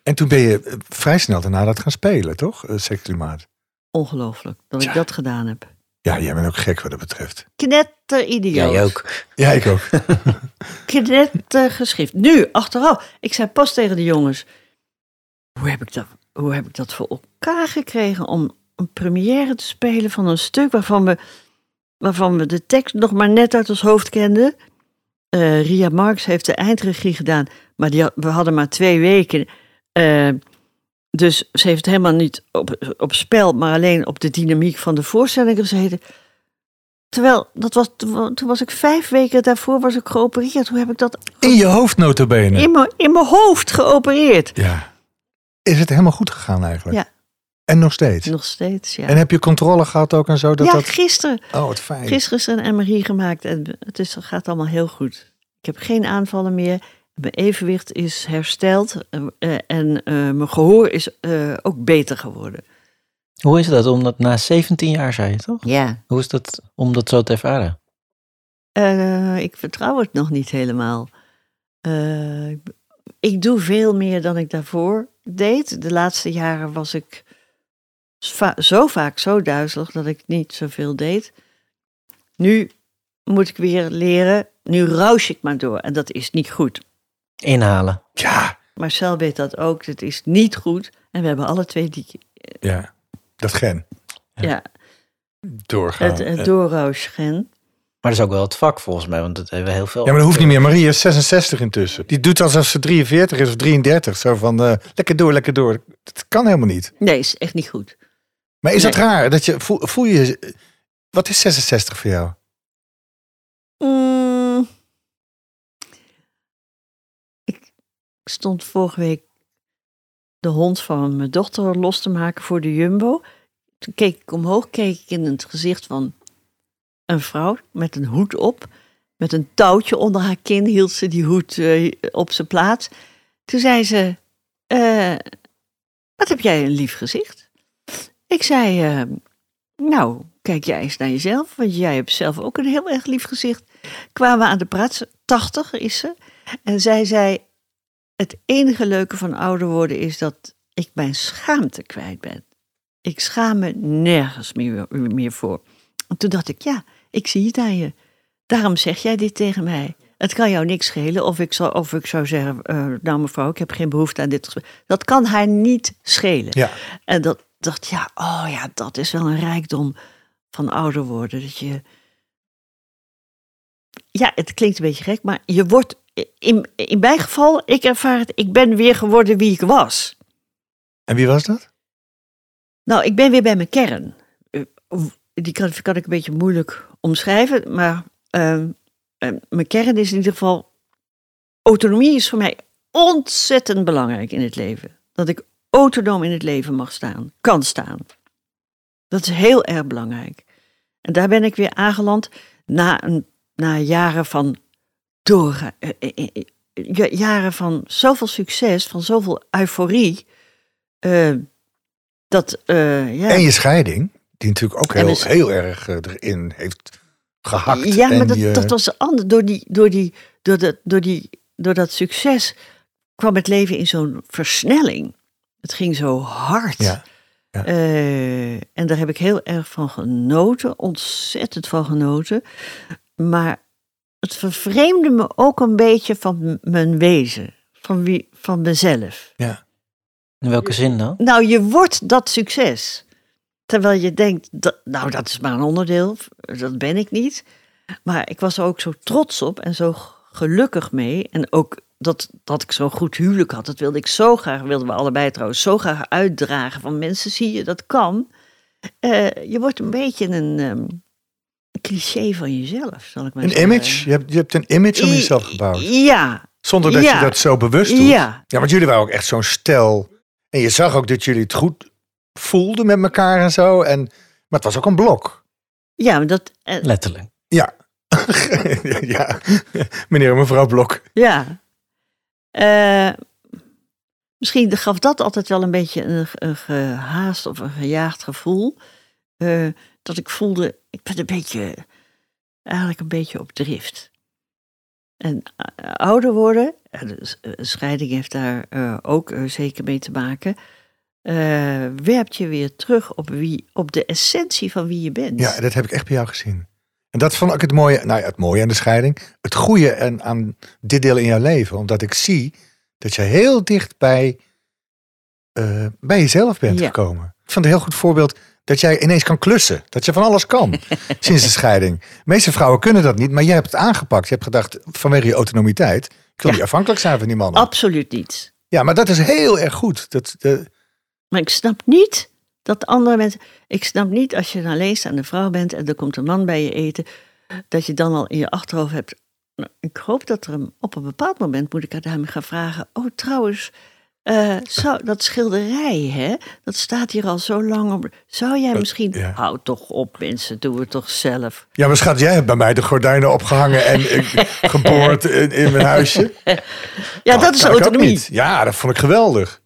En toen ben je eh, vrij snel daarna dat gaan spelen, toch? Uh, Seksklimaat. Ongelooflijk dat ik dat gedaan heb. Ja, jij bent ook gek wat dat betreft. Knetter idioot. Jij ook. Ja, ik ook. knetter geschrift. Nu, achteraf. Ik zei pas tegen de jongens. Hoe heb ik dat, hoe heb ik dat voor elkaar gekregen om een première te spelen van een stuk waarvan we, waarvan we de tekst nog maar net uit ons hoofd kenden. Eh, Ria Marx heeft de eindregie gedaan, maar die, had- we hadden maar twee weken. Eh, dus ze heeft helemaal niet op, op spel, maar alleen op de dynamiek van de voorstelling gezeten. Terwijl, dat was, toen was ik vijf weken daarvoor was ik geopereerd. Hoe heb ik dat In je hoofd notabene. in mijn, in mijn hoofd geopereerd? Ja. Is het helemaal goed gegaan eigenlijk? Ja. En nog steeds? Nog steeds, ja. En heb je controle gehad ook en zo? Dat ja, dat... gisteren. Oh, wat fijn. Gisteren is er een MRI gemaakt en het is, gaat allemaal heel goed. Ik heb geen aanvallen meer. Mijn evenwicht is hersteld eh, eh, en eh, mijn gehoor is eh, ook beter geworden. Hoe is dat? Omdat na 17 jaar zei je toch? Ja. Hoe is dat om dat zo te ervaren? Eh, ik vertrouw het nog niet helemaal. Eh, ik- doe veel meer dan ik daarvoor deed. De laatste jaren was ik va- zo vaak zo duizelig dat ik niet zoveel deed. Nu moet ik weer leren. Nu roush ik maar door en dat is niet goed. Inhalen. Ja, Marcel weet dat ook. Het is niet goed. En we hebben alle twee die, ja. Dat gen. ja, Doorgaan. het, het Ja. doorroushgen. Maar dat is ook wel het vak volgens mij, want dat hebben we heel veel. Ja, maar dat hoeft niet meer. Marie is 66 intussen. Die doet alsof ze 43 is of 33. Zo van, eh, lekker door, lekker door. Dat kan helemaal niet. Nee, is echt niet goed. Maar is het Nee. raar dat je, voel, voel je, wat is 66 voor jou? Mm. Ik stond vorige week de hond van mijn dochter los te maken voor de Jumbo. Toen keek ik omhoog, keek ik in het gezicht van een vrouw met een hoed op. Met een touwtje onder haar kin hield ze die hoed eh, op zijn plaats. Toen zei ze, eh, wat heb jij een lief gezicht? Ik zei, eh, nou, kijk jij eens naar jezelf, want jij hebt zelf ook een heel erg lief gezicht. Kwamen we aan de praat, 80 is ze. En zij zei, het enige leuke van ouder worden is dat ik mijn schaamte kwijt ben. Ik schaam me nergens meer, meer voor. En toen dacht ik, ja, ik zie het aan je. Daarom zeg jij dit tegen mij. Het kan jou niks schelen of ik zou, of ik zou zeggen, eh, nou mevrouw, ik heb geen behoefte aan dit gesprek. Dat kan haar niet schelen. Ja. En dat dacht, ja, oh ja, dat is wel een rijkdom van ouder worden. Dat je. Ja, het klinkt een beetje gek, maar je wordt. In, in mijn geval, ik ervaar het, ik ben weer geworden wie ik was. En wie was dat? Nou, ik ben weer bij mijn kern. Eh, Die kan, kan ik een beetje moeilijk omschrijven, maar ehm, eh, mijn kern is in ieder geval. Autonomie is voor mij ontzettend belangrijk in het leven. Dat ik autonoom in het leven mag staan, kan staan. Dat is heel erg belangrijk. En daar ben ik weer aangeland na, een, na jaren van door, eh, eh, eh, ja, jaren van zoveel succes, van zoveel euforie. dat, ja. En je scheiding, die natuurlijk ook heel, sch- heel erg erin heeft gehakt. Ja, maar dat, je- dat was anders. Door, die, door, die, door, dat, door, die, door dat succes kwam het leven in zo'n versnelling. Het ging zo hard. Ja, en daar heb ik heel erg van genoten, ontzettend van genoten. Maar het vervreemde me ook een beetje van mijn wezen, van, wie, van mezelf. ja. In welke zin dan? Nou, je wordt dat succes. Terwijl je denkt, dat, nou dat is maar een onderdeel, dat ben ik niet. Maar ik was er ook zo trots op en zo gelukkig mee. En ook dat, dat ik zo'n goed huwelijk had. Dat wilde ik zo graag, wilden we allebei trouwens, zo graag uitdragen. Van mensen, zie je, dat kan. Eh, je wordt een beetje een ehm, cliché van jezelf, zal ik maar Een zeggen. image? Je hebt, je hebt een image om jezelf gebouwd. Ja, Zonder dat Ja. je dat zo bewust doet. ja. Ja, want jullie waren ook echt zo'n stel. En je zag ook dat jullie het goed voelden met elkaar en zo. En, maar het was ook een blok. Ja, maar dat, eh, Letterlijk. Ja. ja, meneer en mevrouw Blok. ja. Eh, misschien gaf dat altijd wel een beetje een, een gehaast of een gejaagd gevoel. Eh, dat ik voelde, ik ben een beetje, eigenlijk een beetje op drift. En eh, ouder worden, en eh, scheiding heeft daar eh, ook zeker mee te maken, eh, werpt je weer terug op, wie, op de essentie van wie je bent. Ja, dat heb ik echt bij jou gezien. En dat vond ik het mooie, nou ja, het mooie aan de scheiding. Het goede en aan dit deel in jouw leven. Omdat ik zie dat je heel dicht bij, bij jezelf bent Ja. gekomen. Ik vond een heel goed voorbeeld dat jij ineens kan klussen. Dat je van alles kan sinds de scheiding. De meeste vrouwen kunnen dat niet, maar jij hebt het aangepakt. Je hebt gedacht, vanwege je autonomiteit, ik wil Ja. niet afhankelijk zijn van die mannen. Absoluut niet. Ja, maar dat is heel erg goed. Dat, de, Maar ik snap niet dat andere mensen. Ik snap niet als je een alleenstaande vrouw bent en er komt een man bij je eten, dat je dan al in je achterhoofd hebt. nou, ik hoop dat er een, op een bepaald moment moet ik aan hem gaan vragen. Oh, trouwens, eh, zou, dat schilderij, hè, dat staat hier al zo lang op. Zou jij misschien. ja. Houd toch op, mensen, doen we het toch zelf. ja, maar schat, jij hebt bij mij de gordijnen opgehangen en ik, geboord in, in mijn huisje. Ja, Oh, dat is ook autonomie. niet. Ja, dat vond ik geweldig.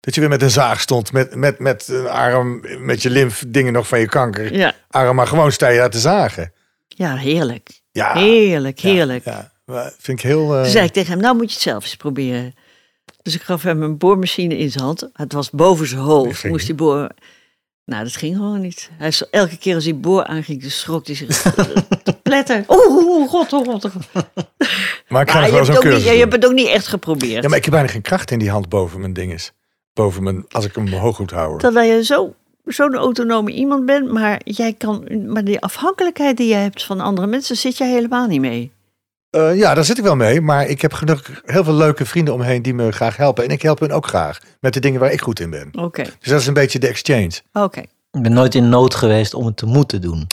Dat je weer met een zaag stond, met, met, met een arm, met je lymfdingen nog van je kanker. Ja, Arm, maar gewoon sta je daar te zagen. ja heerlijk. Ja, Heerlijk, heerlijk. Ja, vind ik heel... eh, Toen zei ik tegen hem, nou moet je het zelf eens proberen. Dus ik gaf hem een boormachine in zijn hand. Het was boven zijn Dat hoofd, moest hij boren. Nou, dat ging gewoon niet. Hij, is- elke keer als die boor aanging, schrok hij zich te pletter. Oeh, god, oh god. oh god. maar ik ga Maar nog je, wel hebt zo'n ook niet, cursus je hebt het ook niet echt geprobeerd. Ja, maar ik heb bijna geen kracht in die hand boven mijn dinges. Boven mijn, als ik hem hoog moet houden. Terwijl je zo, zo'n autonome iemand bent, maar, jij kan, maar die afhankelijkheid die je hebt van andere mensen, zit jij helemaal niet mee. Eh, ja, daar zit ik wel mee. Maar ik heb gelukkig heel veel leuke vrienden om me heen die me graag helpen. En ik help hen ook graag met de dingen waar ik goed in ben. Oké, Dus dat is een beetje de exchange. oké. Ik ben nooit in nood geweest om het te moeten doen.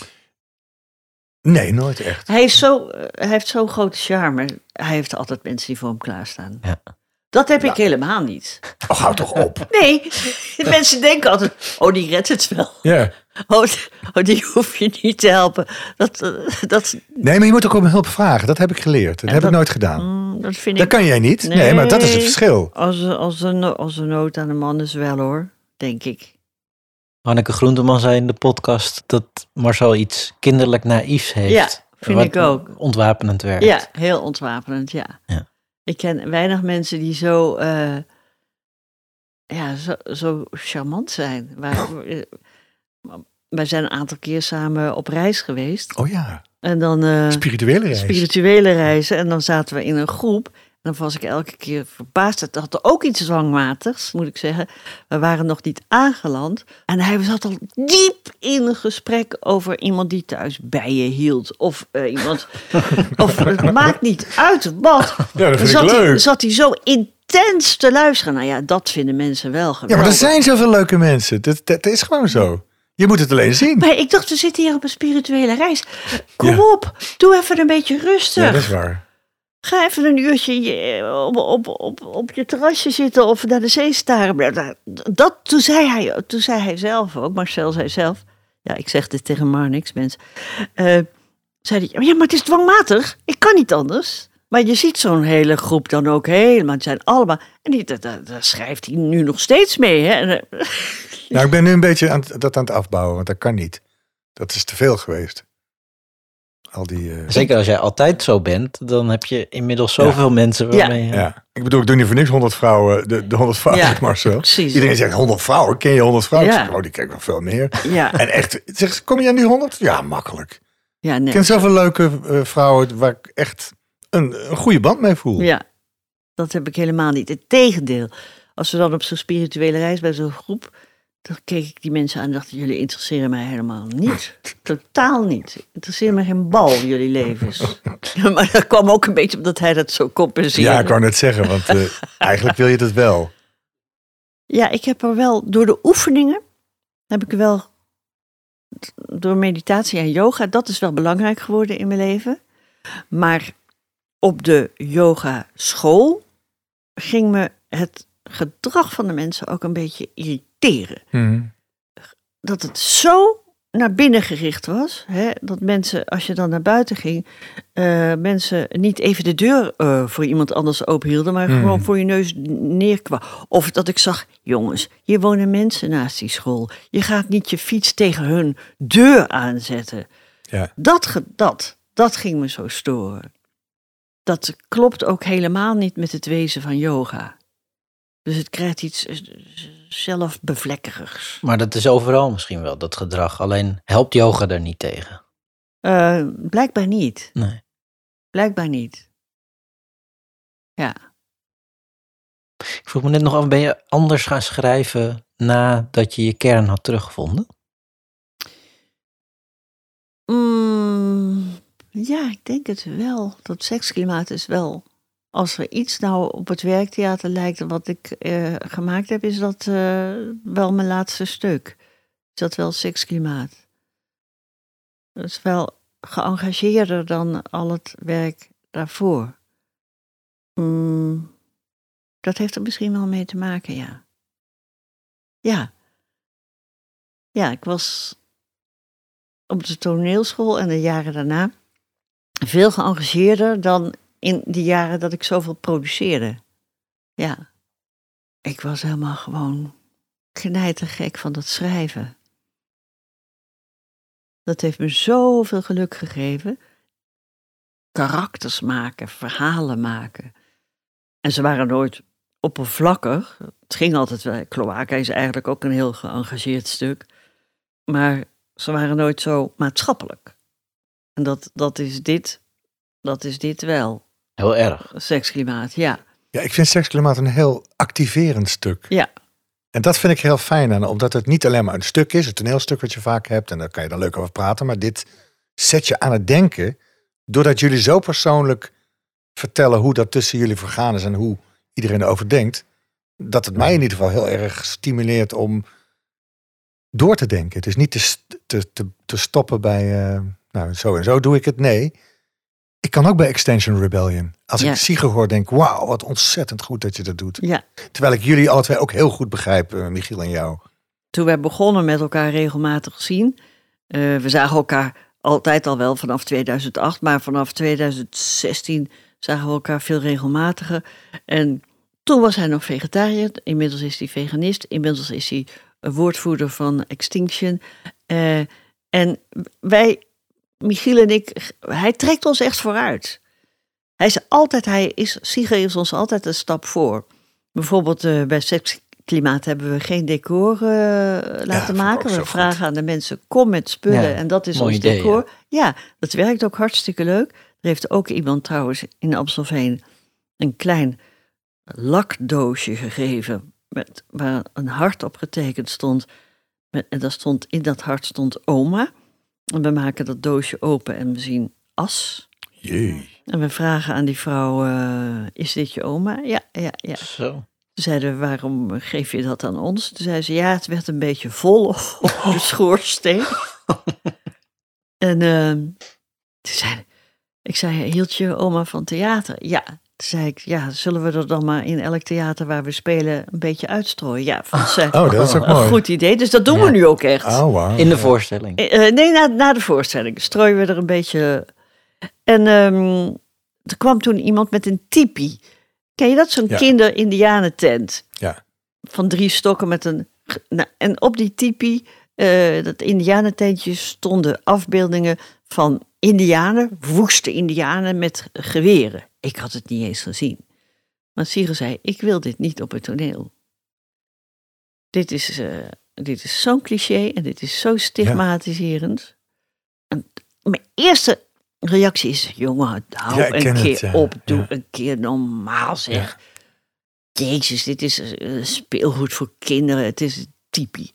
Nee, nooit echt. Hij, is zo, eh, hij heeft zo'n grote charme. Hij heeft altijd mensen die voor hem klaarstaan. Ja. Dat heb ik helemaal niet. Oh, hou toch op. Nee, mensen denken altijd, oh die redt het wel. Ja. Oh, oh, die hoef je niet te helpen. Dat, eh, dat, Nee, maar je moet ook om hulp vragen. Dat heb ik geleerd. Dat En heb dat- ik nooit gedaan. mm, dat vind Dat ik... kan jij niet. Nee, maar dat is het verschil. Als, als, een, als een nood aan de man is wel hoor, denk ik. Hanneke Groenteman zei in de podcast dat Marcel iets kinderlijk naïefs heeft. Ja, vind wat ik ook. Ontwapenend werkt. Ja, heel ontwapenend, ja. Ja. Ik ken weinig mensen die zo, eh, ja, zo, zo charmant zijn. Waar, wij zijn een aantal keer samen op reis geweest. Oh ja, En dan eh, spirituele reis. spirituele reizen. En dan zaten we in een groep. En dan was ik elke keer verbaasd. Het had er ook iets dwangmatigs, moet ik zeggen. We waren nog niet aangeland. En hij zat al diep in een gesprek over iemand die thuis bij je hield. Of eh, iemand. of het maakt niet uit wat. Ja, dat vind ik zat, hij, leuk. zat hij zo intens te luisteren. Nou ja, dat vinden mensen wel Ja, geweldig. maar er zijn zoveel leuke mensen. Dat, dat is gewoon zo. Je moet het alleen zien. Maar ik dacht, we zitten hier op een spirituele reis. Kom Ja. op, doe even een beetje rustig. Ja, dat is waar. Ga even een uurtje je- op, op, op, op je terrasje zitten of naar de zee staren. Dat, toen, zei hij, toen zei hij zelf ook, Marcel zei zelf. Ja, ik zeg dit tegen maar niks, mensen. Eh, zei hij, ja, maar het is dwangmatig. Ik kan niet anders. Maar je ziet zo'n hele groep dan ook helemaal. Het zijn allemaal. En die, daar, schrijft hij nu nog steeds mee. Hè? Eh, Nou, ik ben nu een beetje aan, dat aan het afbouwen, want dat kan niet. Dat is te veel geweest. Al die... eh, Zeker als jij altijd zo bent, dan heb je inmiddels zoveel mensen Ja. waarmee je... ja. Ik bedoel, ik doe niet voor niks 100 vrouwen, de, de 100 vrouwen, Ja, Marcel. precies. Iedereen zegt 100 vrouwen, ken je 100 vrouwen? Ja. Ik zeg, oh, die ken ik nog veel meer. ja, En echt, zeg, ze, kom je aan die 100? Ja, makkelijk. ja, Ik nee. ken zoveel leuke eh, vrouwen waar ik echt een, een goede band mee voel. Ja, dat heb ik helemaal niet. Het tegendeel. Als we dan op zo'n spirituele reis bij zo'n groep, Dan keek ik die mensen aan en dacht, jullie interesseren mij helemaal niet. Totaal niet. Interesseert me geen bal, jullie levens. maar dat kwam ook een beetje omdat hij dat zo compenseerde. Ja, ik kan het zeggen, want eh, eigenlijk wil je dat wel. Ja, ik heb er wel, door de oefeningen, heb ik wel, door meditatie en yoga, dat is wel belangrijk geworden in mijn leven. Maar op de yoga school ging me het gedrag van de mensen ook een beetje irriteren. Mhm. Dat het zo naar binnen gericht was. Hè, dat mensen, als je dan naar buiten ging, eh, mensen niet even de deur eh, voor iemand anders openhielden, maar gewoon voor je neus neerkwam. Of dat ik zag, jongens, hier wonen mensen naast die school. Je gaat niet je fiets tegen hun deur aanzetten. Ja. Dat, dat, dat ging me zo storen. Dat klopt ook helemaal niet met het wezen van yoga. Dus het krijgt iets eh, zelfbevlekkerigs. Maar dat is overal misschien wel, dat gedrag. Alleen helpt yoga er niet tegen. Eh, blijkbaar niet. Nee. Blijkbaar niet. Ja. Ik vroeg me net nog af, ben je anders gaan schrijven nadat je je kern had teruggevonden? Mm, ja, ik denk het wel. Dat seksklimaat is wel. Als er iets nou op het werktheater lijkt wat ik eh, gemaakt heb, is dat eh, wel mijn laatste stuk. Is dat wel seksklimaat? Dat is wel geëngageerder dan al het werk daarvoor. Mm, dat heeft er misschien wel mee te maken, ja. Ja. Ja, ik was op de toneelschool en de jaren daarna veel geëngageerder dan in die jaren dat ik zoveel produceerde. Ja. Ik was helemaal gewoon knijtergek van dat schrijven. Dat heeft me zoveel geluk gegeven. Karakters maken, verhalen maken. En ze waren nooit oppervlakkig. Het ging altijd wel. Cloaca is eigenlijk ook een heel geëngageerd stuk. Maar ze waren nooit zo maatschappelijk. En dat, dat is dit, dat is dit wel. Heel erg. Seksklimaat, ja. Ja, ik vind seksklimaat een heel activerend stuk. Ja. En dat vind ik heel fijn aan, omdat het niet alleen maar een stuk is, een toneelstuk wat je vaak hebt, en daar kan je dan leuk over praten, maar dit zet je aan het denken, doordat jullie zo persoonlijk vertellen hoe dat tussen jullie vergaan is en hoe iedereen erover denkt, dat het mij in ieder geval heel erg stimuleert om door te denken. Het is niet te, te, te stoppen bij, eh, nou zo en zo doe ik het. Nee, ik kan ook bij Extension Rebellion. Als Ja. ik Sieger hoor, denk ik, wauw, wat ontzettend goed dat je dat doet. ja. Terwijl ik jullie alle twee ook heel goed begrijp, eh, Michiel en jou. Toen wij begonnen met elkaar regelmatig zien. eh, we zagen elkaar altijd al wel vanaf 2008, maar vanaf 2016 zagen we elkaar veel regelmatiger. En toen was hij nog vegetariër, inmiddels is hij veganist, inmiddels is hij woordvoerder van Extinction. Eh, en wij, Michiel en ik, hij trekt ons echt vooruit. Hij is altijd, hij is, Sigrid is ons altijd een stap voor. Bijvoorbeeld eh, bij seksklimaat hebben we geen decor eh, laten maken. We goed. vragen aan de mensen, kom met spullen Ja, en dat is ons idee, decor. Ja. dat werkt ook hartstikke leuk. Er heeft ook iemand trouwens in Amstelveen een klein lakdoosje gegeven. Met, waar een hart op getekend stond. Met, en daar stond, in dat hart stond oma. En we maken dat doosje open en we zien as. Jee. En we vragen aan die vrouw, eh, is dit je oma? Ja, ja, ja. Zo. Toen zeiden we, waarom geef je dat aan ons? Toen zei ze, ja, het werd een beetje vol op de schoorsteen. en ehm, toen zei ik zei, hield je oma van theater? Ja. Toen zei ik, ja, zullen we er dan maar in elk theater waar we spelen een beetje uitstrooien? Ja, vond ze Oh, dat is ook een mooi. goed idee. Dus dat doen Ja. we nu ook echt. Oh. In de voorstelling. Eh, eh, nee, na, na de voorstelling strooien we er een beetje. En ehm, er kwam toen iemand met een tipi. Ken je dat? Zo'n Ja. kinder-indianentent. Ja. Van drie stokken met een. Nou, en op die tipi, eh, dat indianententje, stonden afbeeldingen van indianen, woeste indianen met geweren. Ik had het niet eens gezien. Maar Sire zei, ik wil dit niet op het toneel. Dit is, eh, dit is zo'n cliché en dit is zo stigmatiserend. En mijn eerste reactie is, jongen, hou Ja, een keer het, ja. op, doe een keer normaal zeg. Jezus, dit is speelgoed voor kinderen, het is typie.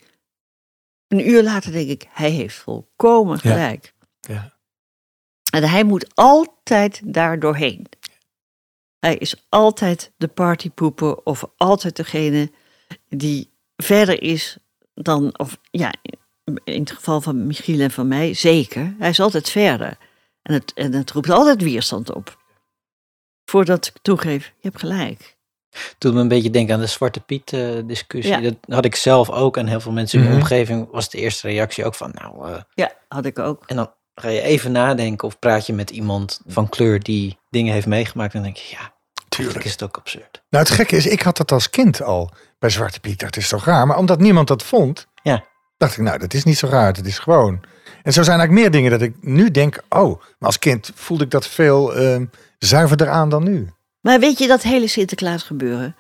Een uur later denk ik, hij heeft volkomen gelijk. Ja. En hij moet altijd daar doorheen. Hij is altijd de partypoeper of altijd degene die verder is dan, of ja, in het geval van Michiel en van mij, zeker. Hij is altijd verder. En het, en het roept altijd weerstand op. Voordat ik toegeef, je hebt gelijk. Toen me een beetje denken aan de Zwarte Piet eh, discussie. Ja. Dat had ik zelf ook en heel veel mensen in mijn Mhm. omgeving was de eerste reactie ook van nou... eh, Ja, had ik ook. en dan ga je even nadenken of praat je met iemand van kleur die dingen heeft meegemaakt. En dan denk je ja, Tuurlijk. is het ook absurd. Nou, het gekke is, ik had dat als kind al bij Zwarte Piet. Dat is toch raar? Maar omdat niemand dat vond, Ja. dacht ik, nou, dat is niet zo raar. Het is gewoon. En zo zijn eigenlijk meer dingen dat ik nu denk, oh, maar als kind voelde ik dat veel ehm, zuiverder aan dan nu. Maar weet je dat hele Sinterklaas gebeuren?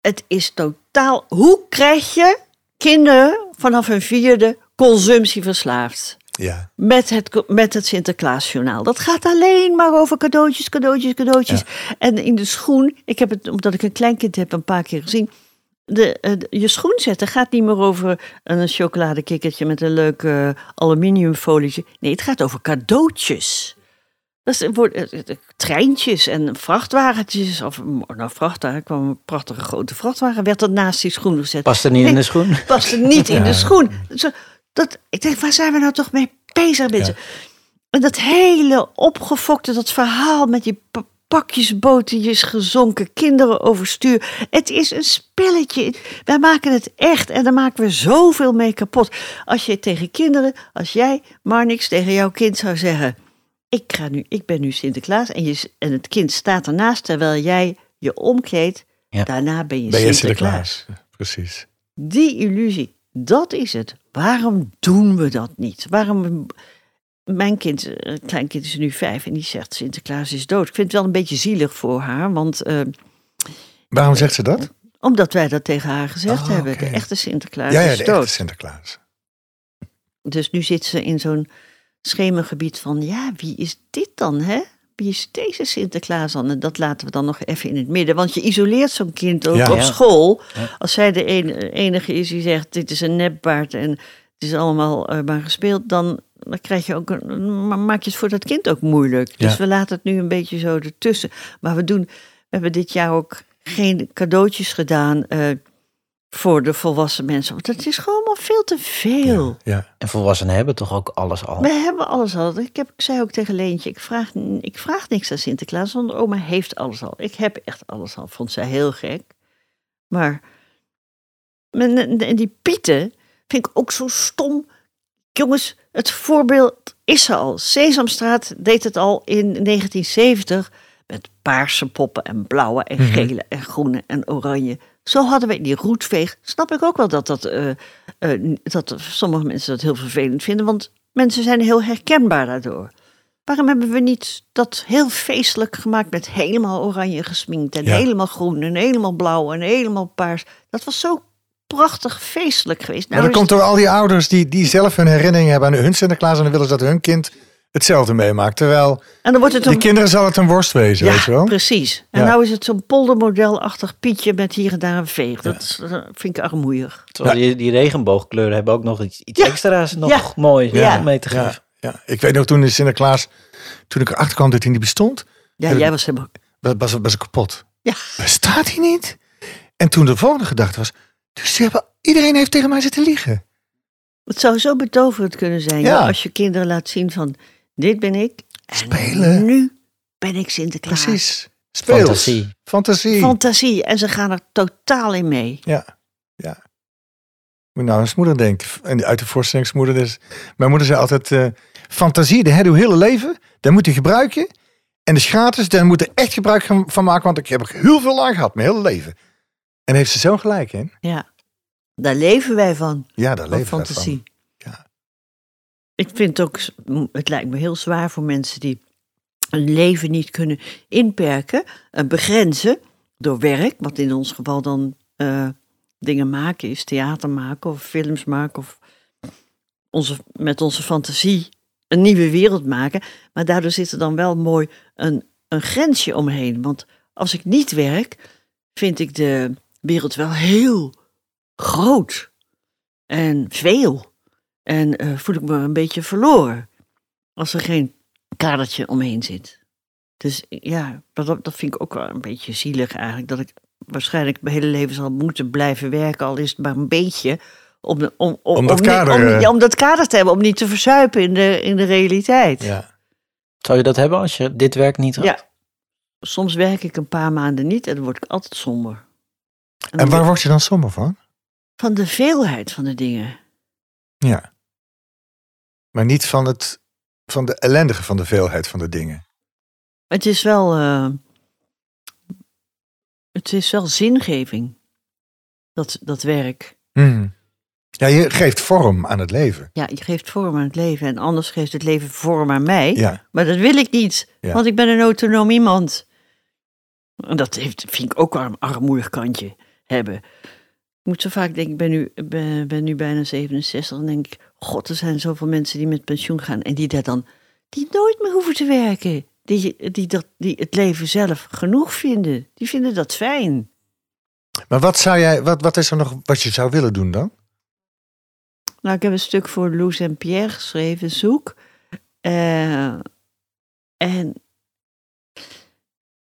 Het is totaal. Hoe krijg je kinderen vanaf hun vierde consumptieverslaafd? Ja. Met het, met het Sinterklaasjournaal. Dat gaat alleen maar over cadeautjes, cadeautjes, cadeautjes. En in de schoen, ik heb het, omdat ik een kleinkind heb, een paar keer gezien. De, eh, de- je schoen zetten gaat niet meer over een chocoladekikkertje met een leuk eh, aluminiumfolietje. Nee, het gaat over cadeautjes. Dat is, treintjes en vrachtwagentjes. Of nou, vrachtwagen, kwam een prachtige grote vrachtwagen, werd er naast die schoen gezet. Past er niet in de schoen? Past er niet in de schoen. Dat, ik denk, waar zijn we nou toch mee bezig, mensen? En dat hele opgefokte, dat verhaal met die pa- pakjes botertjes gezonken, kinderen overstuur. Het is een spelletje. Wij maken het echt en daar maken we zoveel mee kapot. Als je tegen kinderen, als jij, Marnix, tegen jouw kind zou zeggen... Ik, ga nu, ik ben nu Sinterklaas en, je, en het kind staat ernaast terwijl jij je omkleedt. Ja. Daarna ben je Ben je Sinterklaas. Sinterklaas? Precies. Die illusie, dat is het. Waarom doen we dat niet? Waarom. Mijn kind, eh, kleinkind is nu vijf en die zegt Sinterklaas is dood. Ik vind het wel een beetje zielig voor haar, want eh, Waarom zegt ze dat? omdat wij dat tegen haar gezegd Oh, hebben. De echte Sinterklaas Ja, ja, is de dood. echte Sinterklaas. Dus nu zit ze in zo'n schemergebied van, ja, wie is dit dan, hè? Wie is deze Sinterklaas dan? En dat laten we dan nog even in het midden. Want je isoleert zo'n kind ook Ja. op Ja. school. Ja. Als zij de enige is die zegt, dit is een nepbaard en het is allemaal eh, maar gespeeld, dan, dan krijg je ook een, ma- maak je het voor dat kind ook moeilijk. Dus we laten het nu een beetje zo ertussen. Maar we doen, we hebben dit jaar ook geen cadeautjes gedaan eh, voor de volwassen mensen. Want het is gewoon maar veel te veel. Ja. En volwassenen hebben toch ook alles al. We hebben alles al. Ik, heb, ik zei ook tegen Leentje, ik vraag, ik vraag niks aan Sinterklaas, want oma heeft alles al. Ik heb echt alles al, vond zij heel gek. Maar, en en die pieten vind ik ook zo stom. Jongens, het voorbeeld is er al. Sesamstraat deed het al in 1970 met paarse poppen en blauwe en Mhm. gele en groene en oranje. Zo hadden we die roetveeg. Snap ik ook wel dat, dat, eh, eh, dat sommige mensen dat heel vervelend vinden, want mensen zijn heel herkenbaar daardoor. Waarom hebben we niet dat heel feestelijk gemaakt met helemaal oranje gesminkt en Ja. helemaal groen en helemaal blauw en helemaal paars? Dat was zo prachtig feestelijk geweest. Maar dat is komt door al die ouders die, die zelf hun herinneringen hebben aan hun Sinterklaas. En dan willen ze dat hun kind hetzelfde meemaakt. Terwijl en dan wordt het die een kinderen zal het een worst wezen, weet je Ja, wel? precies. En Ja. nou is het zo'n poldermodelachtig Pietje met hier en daar een veeg. Dat dat vind ik armoeig. Terwijl die, die regenboogkleuren hebben ook nog iets, iets Ja. extra's nog Ja. mooi Ja. om mee te geven. Ja, ja. Ik weet nog toen in Sinterklaas, toen ik erachter kwam dat hij niet bestond, Ja, jij was helemaal... was, was, was ik kapot. Ja. Bestaat hij niet? En toen de volgende gedachte was, dus ze hebben, iedereen heeft tegen mij zitten liegen. Het zou zo betoverend kunnen zijn Ja. ja, als je kinderen laat zien van... Dit ben ik. En Spelen. nu ben ik Sinterklaas. Precies. Speels. Fantasie. Fantasie. Fantasie. En ze gaan er totaal in mee. Ja, ja. Moet nou eens moeder denken. En uit de voorstellingsmoeder. Dus, mijn moeder zei altijd, eh, fantasie, dat heb je hele leven. Dat moet je gebruiken. En de gratis, daar moet je echt gebruik van maken. Want ik heb er heel veel aan gehad, mijn hele leven. En daar heeft ze zo gelijk in. Ja. Daar leven wij van. Ja, daar Van leven we fantasie. van. Ja. Ik vind ook, het lijkt me heel zwaar voor mensen die een leven niet kunnen inperken, eh, begrenzen door werk, wat in ons geval dan eh, dingen maken is, theater maken of films maken of onze, met onze fantasie een nieuwe wereld maken. Maar daardoor zit er dan wel mooi een, een grensje omheen. Want als ik niet werk, vind ik de wereld wel heel groot. En veel. En eh, voel ik me een beetje verloren. Als er geen kadertje omheen zit. Dus ja, dat, dat vind ik ook wel een beetje zielig eigenlijk. Dat ik waarschijnlijk mijn hele leven zal moeten blijven werken. Al is het maar een beetje. Om, om, om, Om dat kader, om, eh, ja, om dat kader te hebben. Om niet te verzuipen in de, in de realiteit. Ja. Zou je dat hebben als je dit werk niet had? Ja. Soms werk ik een paar maanden niet en dan word ik altijd somber. En, En waar word je dan somber van? Van de veelheid van de dingen. Ja. Maar niet van, het, van de ellendige van de veelheid van de dingen. Het is wel. eh, het is wel zingeving. Dat, dat werk. Mhm. Ja, je geeft vorm aan het leven. Ja, je geeft vorm aan het leven. En anders geeft het leven vorm aan mij. Ja. Maar dat wil ik niet. Ja. Want ik ben een autonoom iemand. En dat heeft, vind ik ook wel een armoedig kantje hebben. Ik moet zo vaak denken, ik ben nu, ben, ben nu bijna 67. Dan denk ik, god, er zijn zoveel mensen die met pensioen gaan. En die daar dan, die nooit meer hoeven te werken. Die, die, dat, die het leven zelf genoeg vinden. Die vinden dat fijn. Maar wat, zou jij, wat, wat is er nog wat je zou willen doen dan? Nou, ik heb een stuk voor Loes en Pierre geschreven, Zoek. Eh, en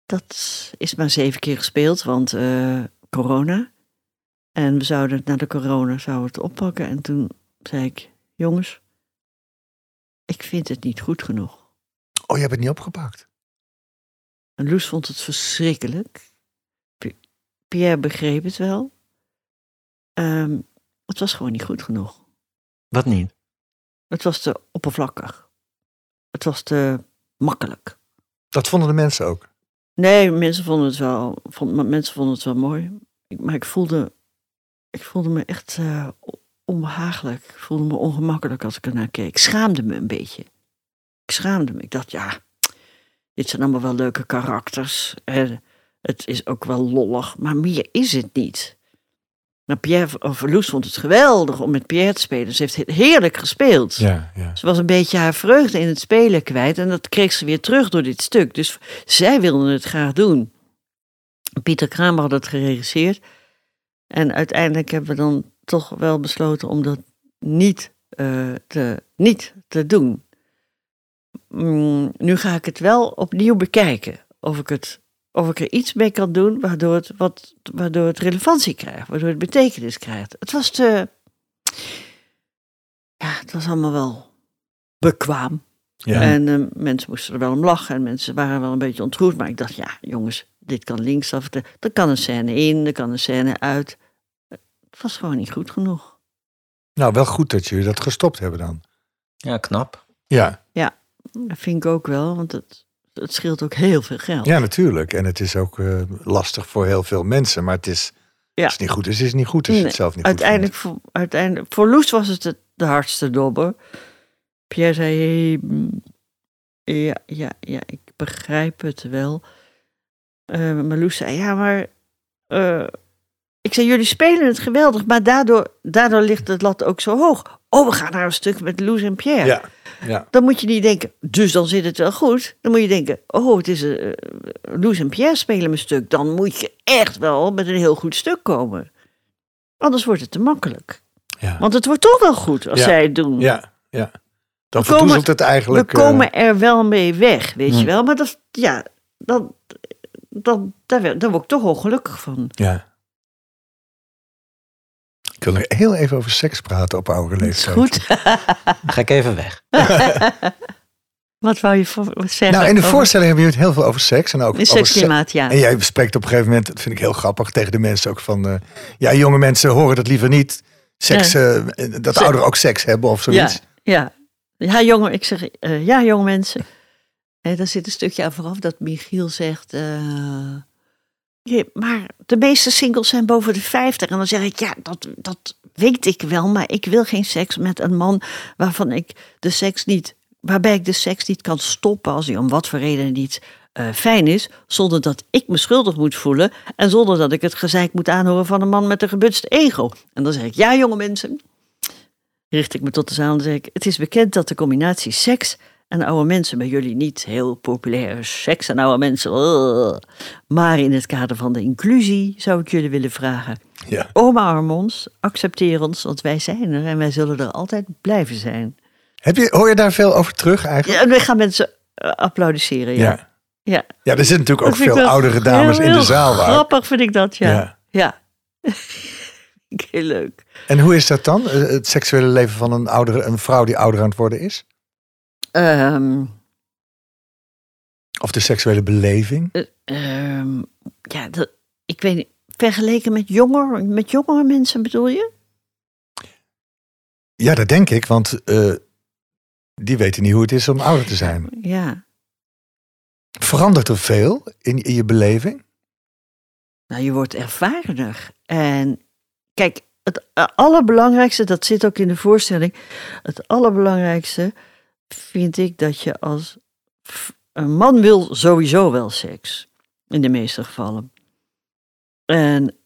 dat is maar zeven keer gespeeld, want eh, corona. En we zouden na de corona zouden we het oppakken. En toen zei ik, jongens, ik vind het niet goed genoeg. Oh, je hebt het niet opgepakt. En Loes vond het verschrikkelijk. Pierre begreep het wel. Ehm, het was gewoon niet goed genoeg. Wat niet? Het was te oppervlakkig. Het was te makkelijk. Dat vonden de mensen ook. Nee, mensen vonden het wel, vond, maar mensen vonden het wel mooi. Ik, maar ik voelde, ik voelde me echt eh, o- onbehagelijk. Ik voelde me ongemakkelijk als ik ernaar keek. Ik schaamde me een beetje. Ik schaamde me. Ik dacht, ja, dit zijn allemaal wel leuke karakters. En het is ook wel lollig, maar meer is het niet. Maar Pierre, of Loes vond het geweldig om met Pierre te spelen. Ze heeft he- heerlijk gespeeld. Ja, ja. Ze was een beetje haar vreugde in het spelen kwijt. En dat kreeg ze weer terug door dit stuk. Dus zij wilde het graag doen. Pieter Kramer had het geregisseerd. En uiteindelijk hebben we dan toch wel besloten om dat niet, eh, te, niet te doen. Mm, nu ga ik het wel opnieuw bekijken. Of ik, het, of ik er iets mee kan doen waardoor het, wat, waardoor het relevantie krijgt. Waardoor het betekenis krijgt. Het was te... Ja, het was allemaal wel bekwaam. ja. En eh, mensen moesten er wel om lachen en mensen waren wel een beetje ontroerd. Maar ik dacht, ja, jongens, dit kan linksaf. Er kan een scène in, er kan een scène uit. Het was gewoon niet goed genoeg. Nou, wel goed dat jullie dat gestopt hebben dan. Ja, knap. Ja, Dat vind ik ook wel, want het, het scheelt ook heel veel geld. ja natuurlijk. En het is ook eh, lastig voor heel veel mensen. Maar het is, Ja. als het niet goed is, is het niet goed. Als je Nee, het zelf niet uiteindelijk, voor, uiteindelijk, voor Loes was het het- de hardste dobber. Pierre zei, hey, mm, ja, ja, ja, ik begrijp het wel. Eh, maar Loes zei, ja, maar... eh, ik zei, jullie spelen het geweldig, maar daardoor, daardoor ligt het lat ook zo hoog. Oh, we gaan naar een stuk met Loes en Pierre. Ja, ja. Dan moet je niet denken, dus dan zit het wel goed. Dan moet je denken, oh, het is uh, Loes en Pierre spelen mijn stuk. Dan moet je echt wel met een heel goed stuk komen. Anders wordt het te makkelijk. Ja, Want het wordt toch wel goed als Ja. zij het doen. ja, ja. Dan We komen- verdoezelt het We eigenlijk. eh, komen er wel mee weg, weet je wel. Maar dat, ja, dan, dan, daar, word ik toch ongelukkig van. ja. Ik wil nog heel even over seks praten op oude Dat is leeftijd. goed. Dan ga ik even weg. Wat wou je voor, wat zeggen? Nou, in de over- voorstelling hebben jullie het heel veel over seks. En ook over se- seksklimaat, ja. En jij spreekt op een gegeven moment, dat vind ik heel grappig, tegen de mensen ook van... eh, ja, jonge mensen horen dat liever niet. Seks, eh, dat Se- ouderen ook seks hebben of zoiets. Ja, ja. ja jongen, ik zeg, eh, ja, jonge mensen. Daar zit een stukje aan vooraf dat Michiel zegt. eh, maar de meeste singles zijn boven de 50. En dan zeg ik, ja, dat, dat weet ik wel. Maar ik wil geen seks met een man waarvan ik de seks niet. Waarbij ik de seks niet kan stoppen als hij om wat voor reden niet eh, fijn is. Zonder dat ik me schuldig moet voelen. En zonder dat ik het gezeik moet aanhoren van een man met een gebutst ego. En dan zeg ik, ja, jonge mensen richt ik me tot de zaal en zeg ik: Het is bekend dat de combinatie seks En oude mensen bij jullie niet heel populair seks en oude mensen. Maar in het kader van de inclusie zou ik jullie willen vragen. Ja. Omarm ons, accepteer ons, want wij zijn er en wij zullen er altijd blijven zijn. Heb je, hoor je daar veel over terug eigenlijk? Ja, we gaan mensen eh, applaudisseren, ja. Ja. ja. Ja, er zitten natuurlijk ook Dat veel oudere dames in de zaal. Waar. Grappig vind ik dat, ja. Ja. Ja. heel leuk. En hoe is dat dan? eh, Het seksuele leven van een, oudere, een vrouw die ouder aan het worden is? Ehm, Of de seksuele beleving? eh, ehm, ja, dat, ik weet niet. Vergeleken met jonger, met jongere mensen bedoel je? Ja, dat denk ik, want eh, die weten niet hoe het is om ouder te zijn. Ja. Verandert er veel in, in je beleving? Nou, je wordt ervarener. En kijk, het eh, allerbelangrijkste, dat zit ook in de voorstelling. Het allerbelangrijkste vind ik dat je als. Een man wil sowieso wel seks. In de meeste gevallen. En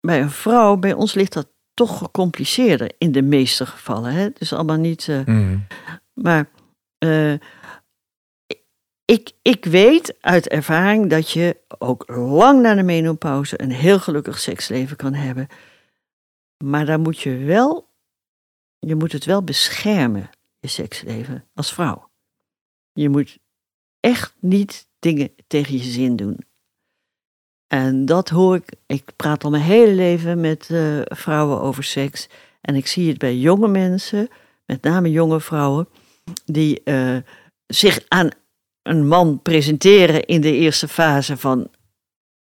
bij een vrouw, bij ons ligt dat toch gecompliceerder in de meeste gevallen. Hè? Dus allemaal niet. eh, Mm. maar eh, ik, ik weet uit ervaring dat je ook lang na de menopauze een heel gelukkig seksleven kan hebben. Maar daar moet je wel, je moet het wel beschermen, je seksleven, als vrouw. Je moet echt niet dingen tegen je zin doen. En dat hoor ik, ik praat al mijn hele leven met eh, vrouwen over seks. En ik zie het bij jonge mensen, met name jonge vrouwen, die eh, zich aan een man presenteren in de eerste fase van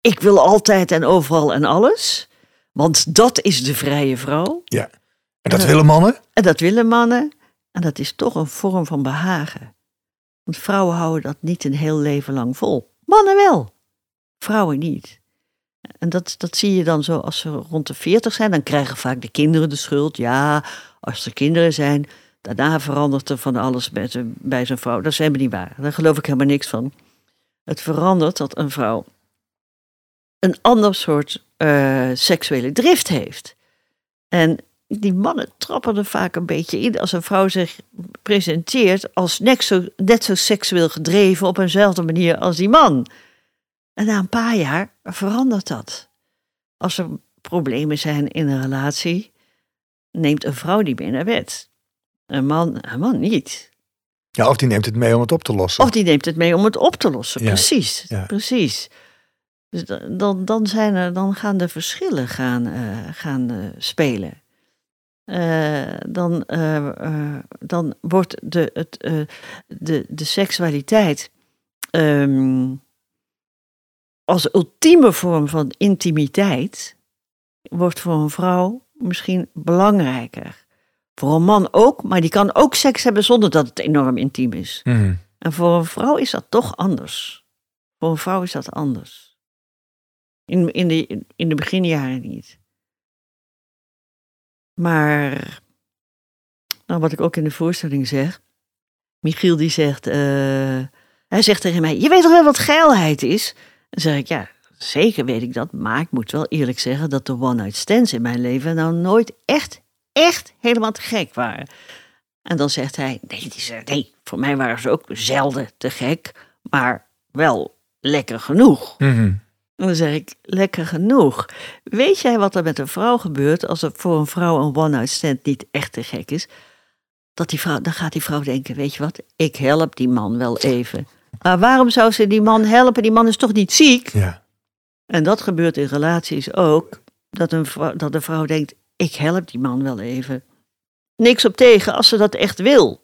ik wil altijd en overal en alles. Want dat is de vrije vrouw. En dat Ja. willen mannen? En dat willen mannen. En dat is toch een vorm van behagen. Want vrouwen houden dat niet een heel leven lang vol. Mannen wel. Vrouwen niet. En dat, dat zie je dan zo als ze rond de 40 zijn. Dan krijgen vaak de kinderen de schuld. Ja, als er kinderen zijn, daarna verandert er van alles bij zijn, bij zijn vrouw. Dat is helemaal niet waar. Daar geloof ik helemaal niks van. Het verandert dat een vrouw een ander soort eh, seksuele drift heeft. En die mannen trappen er vaak een beetje in als een vrouw zich presenteert als net zo, net zo seksueel gedreven op eenzelfde manier als die man. En na een paar jaar verandert dat. Als er problemen zijn in een relatie, neemt een vrouw die mee naar bed. Een man, een man niet. Ja, of die neemt het mee om het op te lossen. Of die neemt het mee om het op te lossen. Ja, Precies, ja. precies. Dus da- dan, dan, zijn er, dan gaan de verschillen gaan, eh, gaan eh, spelen. Eh, dan, eh, eh, dan wordt de, het, de, de seksualiteit ehm, als ultieme vorm van intimiteit wordt voor een vrouw misschien belangrijker. Voor een man ook, maar die kan ook seks hebben zonder dat het enorm intiem is. Mhm. En voor een vrouw is dat toch anders. Voor een vrouw is dat anders. In, in, de, in de beginjaren niet. Maar, nou, wat ik ook in de voorstelling zeg. Michiel die zegt, eh, hij zegt tegen mij, je weet toch wel wat geilheid is? Dan zeg ik, ja, zeker weet ik dat. Maar ik moet wel eerlijk zeggen dat de one-night stands in mijn leven nou nooit echt, echt helemaal te gek waren. En dan zegt hij, nee, nee, voor mij waren ze ook zelden te gek, maar wel lekker genoeg. Mhm. En dan zeg ik, lekker genoeg. Weet jij wat er met een vrouw gebeurt als er voor een vrouw een one-night stand niet echt te gek is? Dat die vrouw, dan gaat die vrouw denken, weet je wat, ik help die man wel even. Maar waarom zou ze die man helpen? Die man is toch niet ziek? Ja. En dat gebeurt in relaties ook. Dat een vrouw, dat de vrouw denkt, ik help die man wel even. Niks op tegen als ze dat echt wil.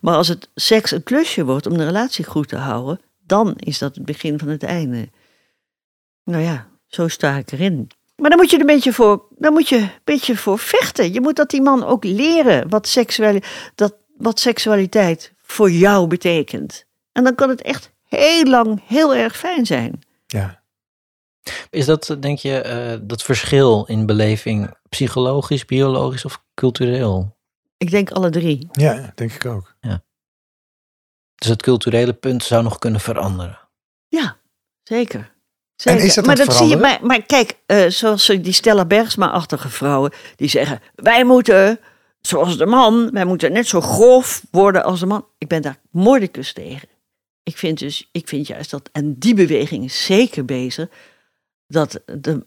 Maar als het seks een klusje wordt om de relatie goed te houden, dan is dat het begin van het einde. Nou ja, zo sta ik erin. Maar dan moet je er een beetje voor, dan moet je een beetje voor vechten. Je moet dat die man ook leren wat, seksuali dat, wat seksualiteit voor jou betekent. En dan kan het echt heel lang heel erg fijn zijn. ja. Is dat, denk je, eh, dat verschil in beleving psychologisch, biologisch of cultureel? Ik denk alle drie. Ja, denk ik ook. Dus het culturele punt zou nog kunnen veranderen. Ja, zeker. Zeker. is dat maar dat zie je, maar, maar kijk, eh, zoals die Stella Bergsma-achtige vrouwen, die zeggen: wij moeten zoals de man. Wij moeten net zo grof worden als de man. Ik ben daar moordicus tegen. Ik vind, dus, ik vind juist dat, en die beweging is zeker bezig, dat de,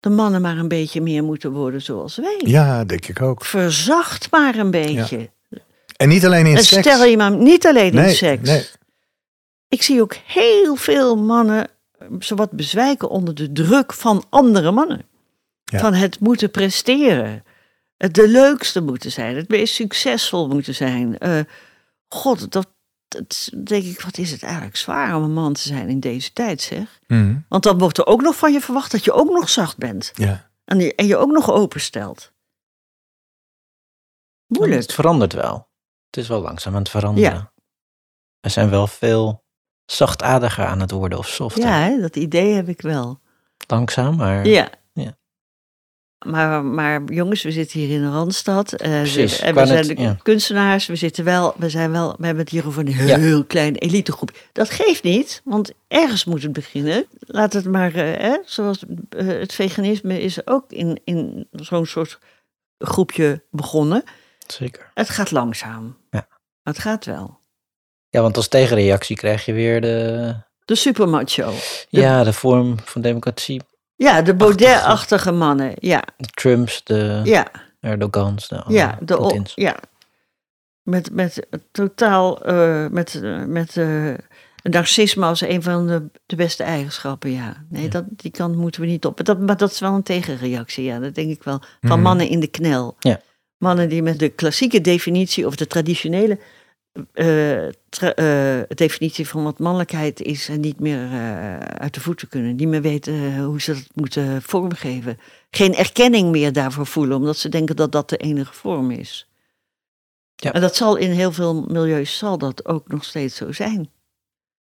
de mannen maar een beetje meer moeten worden zoals wij. Ja, denk ik ook. Verzacht maar een beetje. En niet alleen in en seks. stel je maar niet alleen nee, in seks. Nee. Ik zie ook heel veel mannen eh, zowat bezwijken onder de druk van andere mannen. Ja. Van het moeten presteren. Het de leukste moeten zijn. Het meest succesvol moeten zijn. Eh, God, dat, dat denk ik, wat is het eigenlijk zwaar om een man te zijn in deze tijd, zeg. Mhm. Want dan wordt er ook nog van je verwacht dat je ook nog zacht bent. Ja. En je, en je ook nog openstelt. Moeilijk. Het verandert wel. Het is wel langzaam aan het veranderen. Ja. We zijn wel veel zachtadiger aan het worden of softer. Ja, hè, dat idee heb ik wel. Langzaam, maar Ja. Ja. Maar, maar jongens, we zitten hier in een randstad. eh, Precies, en we zijn de ja. kunstenaars. We zitten wel, we zijn wel, we hebben het hier over een Ja. heel klein elitegroep. Dat geeft niet, want ergens moet het beginnen. Laat het maar, eh, hè, zoals eh, het veganisme is ook in, in zo'n soort groepje begonnen. zeker. Het gaat langzaam. Ja. Het gaat wel. Ja, want als tegenreactie krijg je weer de, De supermacho. ja, de vorm van democratie. Ja, de Baudet-achtige mannen. Ja, De Trumps, de ja. Erdogans, de, Ja, de, Poetins. ja. Met, met totaal, eh, met, eh, met eh, narcisme als een van de, de beste eigenschappen, ja. Nee, Ja. Dat, die kant moeten we niet op. Dat, maar dat is wel een tegenreactie, ja, dat denk ik wel. Van Mhm. mannen in de knel. Ja. Mannen die met de klassieke definitie of de traditionele eh, eh, definitie van wat mannelijkheid is en niet meer eh, uit de voeten kunnen. Niet meer weten eh, hoe ze dat moeten vormgeven. Geen erkenning meer daarvoor voelen, omdat ze denken dat dat de enige vorm is. Ja. En dat zal in heel veel milieus zal dat ook nog steeds zo zijn.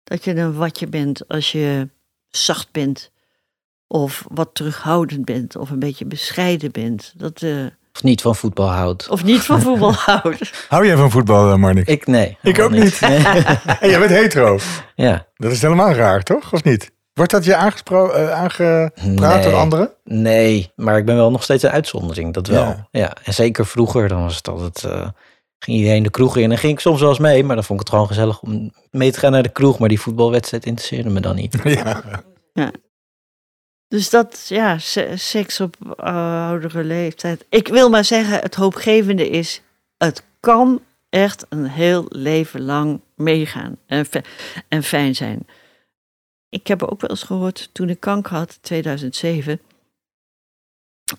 Dat je een watje bent als je zacht bent. Of wat terughoudend bent. Of een beetje bescheiden bent. Dat, eh, Of niet van voetbal houdt. of niet van voetbal houdt. Hou jij van voetbal, eh, Marnik? Ik nee. Ik ook niet. Nee. En jij bent hetero. ja, Dat is helemaal raar, toch? Of niet? Wordt dat je aangespro- eh, aangepraat door Nee. anderen? nee, maar ik ben wel nog steeds een uitzondering, dat wel. Ja. Ja, en zeker vroeger, dan was het altijd... eh, ging iedereen de kroeg in en ging ik soms wel eens mee, maar dan vond ik het gewoon gezellig om mee te gaan naar de kroeg. Maar die voetbalwedstrijd interesseerde me dan niet. Ja. Dus dat, ja, se- seks op eh, oudere leeftijd. Ik wil maar zeggen, het hoopgevende is, het kan echt een heel leven lang meegaan en, en fijn zijn. Ik heb ook wel eens gehoord, toen ik kanker had, 2007,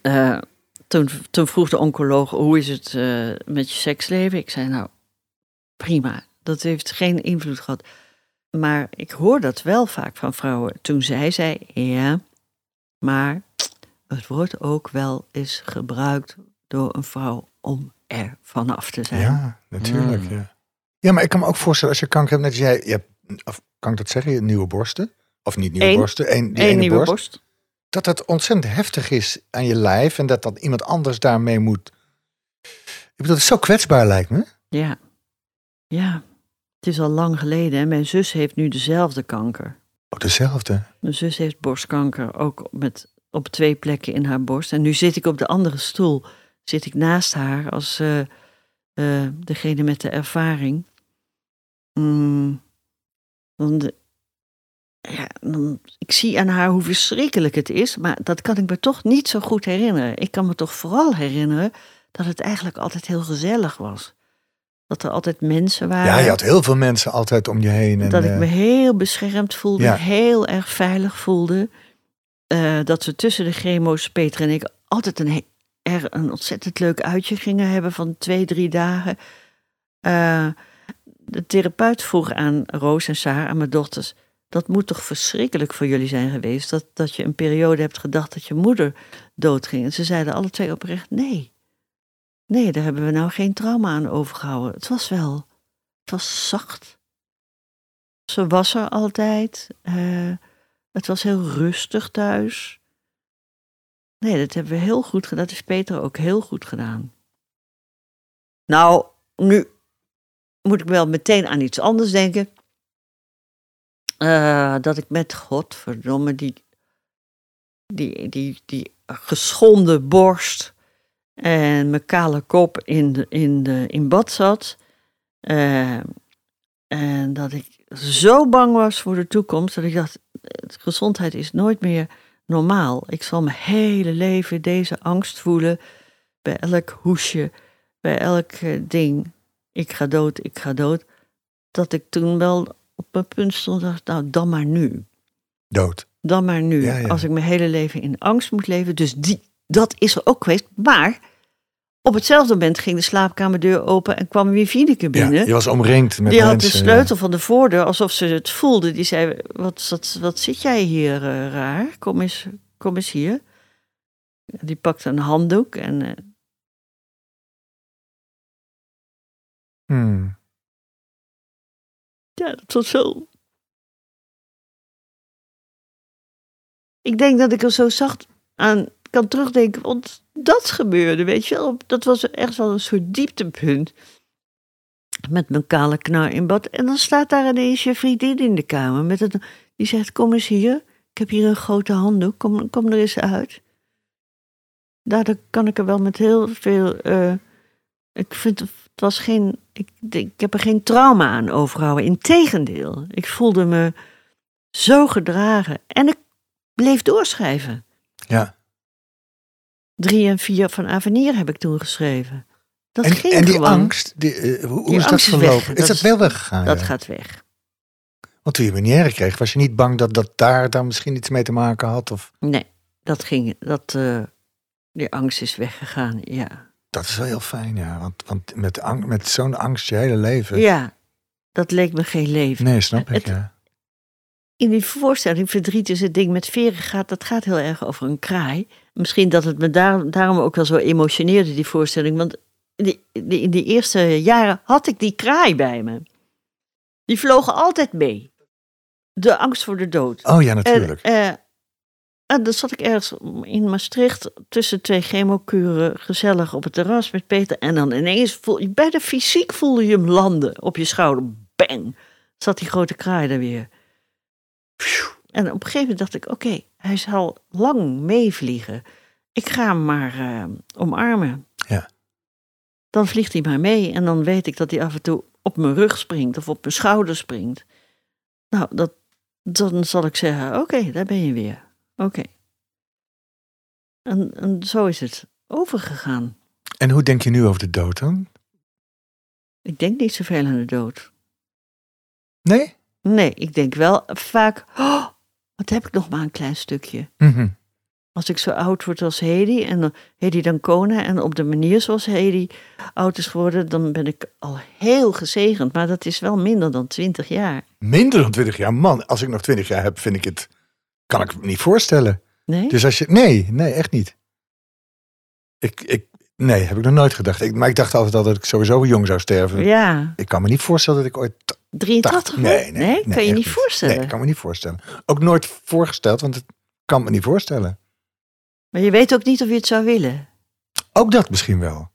eh, toen, toen vroeg de oncoloog, hoe is het eh, met je seksleven? Ik zei, nou, prima, dat heeft geen invloed gehad. Maar ik hoor dat wel vaak van vrouwen. Toen zij zei, ja, maar het wordt ook wel eens gebruikt door een vrouw om er vanaf te zijn. Ja, natuurlijk. Mm. Ja. ja, maar ik kan me ook voorstellen als je kanker hebt, net als jij, je hebt, of kan ik dat zeggen, nieuwe borsten? Of niet nieuwe Eén. borsten, één, die Eén ene nieuwe borst. borst. Dat dat ontzettend heftig is aan je lijf en dat dan iemand anders daarmee moet. Ik bedoel, het is zo kwetsbaar lijkt me. Ja. Ja. Het is al lang geleden en mijn zus heeft nu dezelfde kanker. Ook dezelfde. Mijn zus heeft borstkanker ook met, op twee plekken in haar borst. En nu zit ik op de andere stoel. Zit ik naast haar als eh, eh, degene met de ervaring. Mm, ja, ik zie aan haar hoe verschrikkelijk het is. Maar dat kan ik me toch niet zo goed herinneren. Ik kan me toch vooral herinneren dat het eigenlijk altijd heel gezellig was. Dat er altijd mensen waren. Ja, je had heel veel mensen altijd om je heen. En, Dat ik eh, me heel beschermd voelde, ja. heel erg veilig voelde. Eh, dat we tussen de chemo's, Peter en ik, altijd een, er een ontzettend leuk uitje gingen hebben van twee, drie dagen. Eh, de therapeut vroeg aan Roos en Sarah, aan mijn dochters... dat moet toch verschrikkelijk voor jullie zijn geweest... dat, dat je een periode hebt gedacht dat je moeder doodging. En ze zeiden alle twee oprecht nee. Nee, daar hebben we nou geen trauma aan overgehouden. Het was wel... Het was zacht. Ze was er altijd. eh, het was heel rustig thuis. Nee, dat hebben we heel goed gedaan. Dat is Peter ook heel goed gedaan. Nou, nu moet ik wel meteen aan iets anders denken. Eh, dat ik met godverdomme die, die, die, die geschonden borst en mijn kale kop in, de, in, de, in bad zat. Eh, en dat ik zo bang was voor de toekomst dat ik dacht, eh, gezondheid is nooit meer normaal. Ik zal mijn hele leven deze angst voelen bij elk hoesje, bij elk eh, ding. Ik ga dood, ik ga dood. Dat ik toen wel op een punt stond, dacht, nou dan maar nu. Dood. Dan maar nu. Ja, ja. Als ik mijn hele leven in angst moet leven. Dus die, dat is er ook geweest. Maar op hetzelfde moment ging de slaapkamerdeur open en kwam weer Fieneke Ja, binnen. je was omringd met Die had mensen. de sleutel van de voordeur, alsof ze het voelde. Die zei, wat, wat, wat zit jij hier eh, raar? Kom eens, kom eens hier. Die pakte een handdoek en eh. Hmm. ja, dat was zo... Ik denk dat ik er zo zacht aan kan terugdenken, want dat gebeurde, weet je wel. Dat was echt wel een soort dieptepunt. Met mijn kale knar in bad. En dan staat daar ineens je vriendin in de kamer. Met het, die zegt, kom eens hier. Ik heb hier een grote handdoek. Kom, kom er eens uit. Daardoor kan ik er wel met heel veel... eh, ik vind, het was geen... Ik, ik heb er geen trauma aan overgehouden. Integendeel. Ik voelde me zo gedragen. En ik bleef doorschrijven. Ja. Drie en vier van Avenir heb ik toen geschreven. Dat En, ging en die gewoon. angst, die, eh, hoe, Die is dat angst is verlopen? weg. Is Dat dat is- wel weggegaan? Dat ja? gaat weg. Want toen je meneer kreeg, was je niet bang dat dat daar dan misschien iets mee te maken had? Of Nee, dat ging. Dat, eh, die angst is weggegaan. Ja. dat is wel heel fijn, ja. Want, want met, ang- met zo'n angst je hele leven. ja, dat leek me geen leven. Nee, snap ik, Het- ja. In die voorstelling, verdriet is het ding met veren gaat, dat gaat heel erg over een kraai. Misschien dat het me daar, daarom ook wel zo emotioneerde, die voorstelling. Want die- in die eerste jaren had ik die kraai bij me. Die vlogen altijd mee. De angst voor de dood. Oh ja, natuurlijk. En, eh, en dan zat ik ergens in Maastricht tussen twee chemokuren gezellig op het terras met Peter. En dan ineens, voel, je- bij de fysiek voelde je hem landen op je schouder. Bang! Zat die grote kraai er weer. En op een gegeven moment dacht ik, oké, hij zal lang meevliegen. Ik ga hem maar eh, omarmen. Ja. Dan vliegt hij maar mee en dan weet ik dat hij af en toe op mijn rug springt of op mijn schouder springt. Nou, dat, dan zal ik zeggen, oké, daar ben je weer. Oké. En, en zo is het overgegaan. En hoe denk je nu over de dood dan? Ik denk niet zoveel aan de dood. Nee? Nee, ik denk wel vaak, oh, wat heb ik nog maar een klein stukje. Mhm. Als ik zo oud word als Hedy en dan Hedy Dancona en op de manier zoals Hedy oud is geworden, dan ben ik al heel gezegend. Maar dat is wel minder dan twintig jaar. Minder dan 20 jaar. Man, als ik nog 20 jaar heb, vind ik het. Kan ik me niet voorstellen. Nee? Dus als je. Nee, nee, echt niet. Ik, ik, nee, heb ik nog nooit gedacht. Ik, maar ik dacht altijd al dat ik sowieso jong zou sterven. ja, Ik kan me niet voorstellen dat ik ooit. T- 83? Nee, nee, nee, kan je niet voorstellen. Nee, ik kan me niet voorstellen. Ook nooit voorgesteld, want het kan me niet voorstellen. Maar je weet ook niet of je het zou willen. Ook dat misschien wel.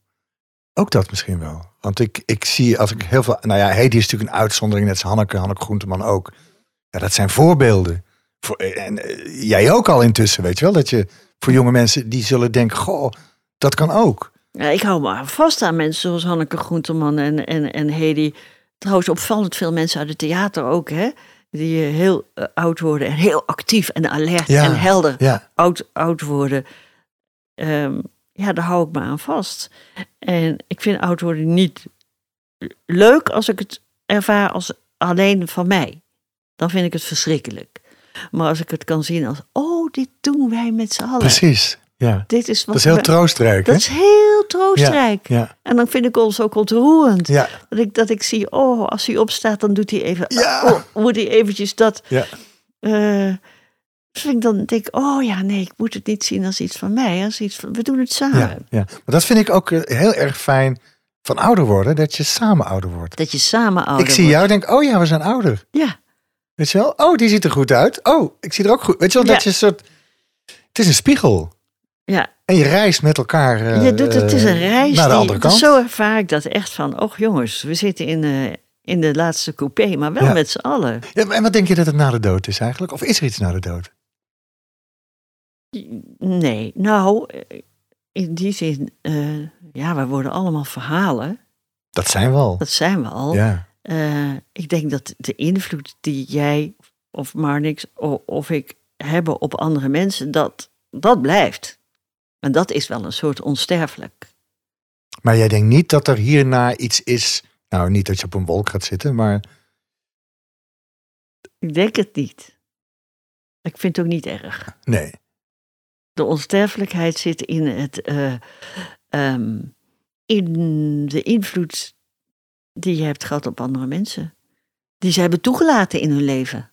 Ook dat misschien wel. Want ik, ik zie als ik heel veel. Nou ja, Hedy is natuurlijk een uitzondering, net als Hanneke, Hanneke Groenteman ook. Ja, dat zijn voorbeelden. Voor, en eh, jij ook al intussen, weet je wel. Dat je voor jonge mensen die zullen denken: Goh, dat kan ook. Ja, ik hou me vast aan mensen zoals Hanneke Groenteman en, en, en Hedy. Trouwens, opvallend veel mensen uit het theater ook, hè? Die eh, heel eh, oud worden en heel actief en alert Ja, en helder Ja, oud, oud worden. Ehm, ja, daar hou ik me aan vast. En ik vind oud worden niet leuk als ik het ervaar als alleen van mij. Dan vind ik het verschrikkelijk. Maar als ik het kan zien als, oh, dit doen wij met z'n allen. precies. Ja. Dit is wat Dat is heel we- troostrijk. dat is heel troostrijk. Ja, En dan vind ik ons ook ontroerend. ja, Dat, ik, dat ik zie, oh, als hij opstaat, dan doet hij even, Ja. oh, moet hij eventjes dat. ja. eh, dus ik dan denk ik, oh ja, nee, ik moet het niet zien als iets van mij, als iets van, we doen het samen. ja, ja. Maar dat vind ik ook eh, heel erg fijn van ouder worden, dat je samen ouder wordt. Dat je samen ouder ik zie wordt. jou en denk: Oh ja, we zijn ouder. Ja, Weet je wel? Oh, die ziet er goed uit. Oh, ik zie er ook goed. Weet je wel, dat Ja. je een soort. Het is een spiegel. Ja. En je reist met elkaar. eh, je doet, het is een reis. Naar de die, andere kant. Zo ervaar ik dat echt van, oh jongens, we zitten in, eh, in de laatste coupé, maar wel Ja. met z'n allen. Ja, en wat denk je dat het na de dood is eigenlijk? Of is er iets na de dood? Nee, nou, eh, in die zin, eh, ja, we worden allemaal verhalen. Dat zijn we al. Dat zijn we al. Ja. Eh, ik denk dat de invloed die jij of Marnix of, of ik hebben op andere mensen, dat, dat blijft. En dat is wel een soort onsterfelijk. Maar jij denkt niet dat er hierna iets is. Nou, niet dat je op een wolk gaat zitten, maar Ik denk het niet. Ik vind het ook niet erg. nee. De onsterfelijkheid zit in, het, eh, ehm, in de invloed die je hebt gehad op andere mensen. Die ze hebben toegelaten in hun leven.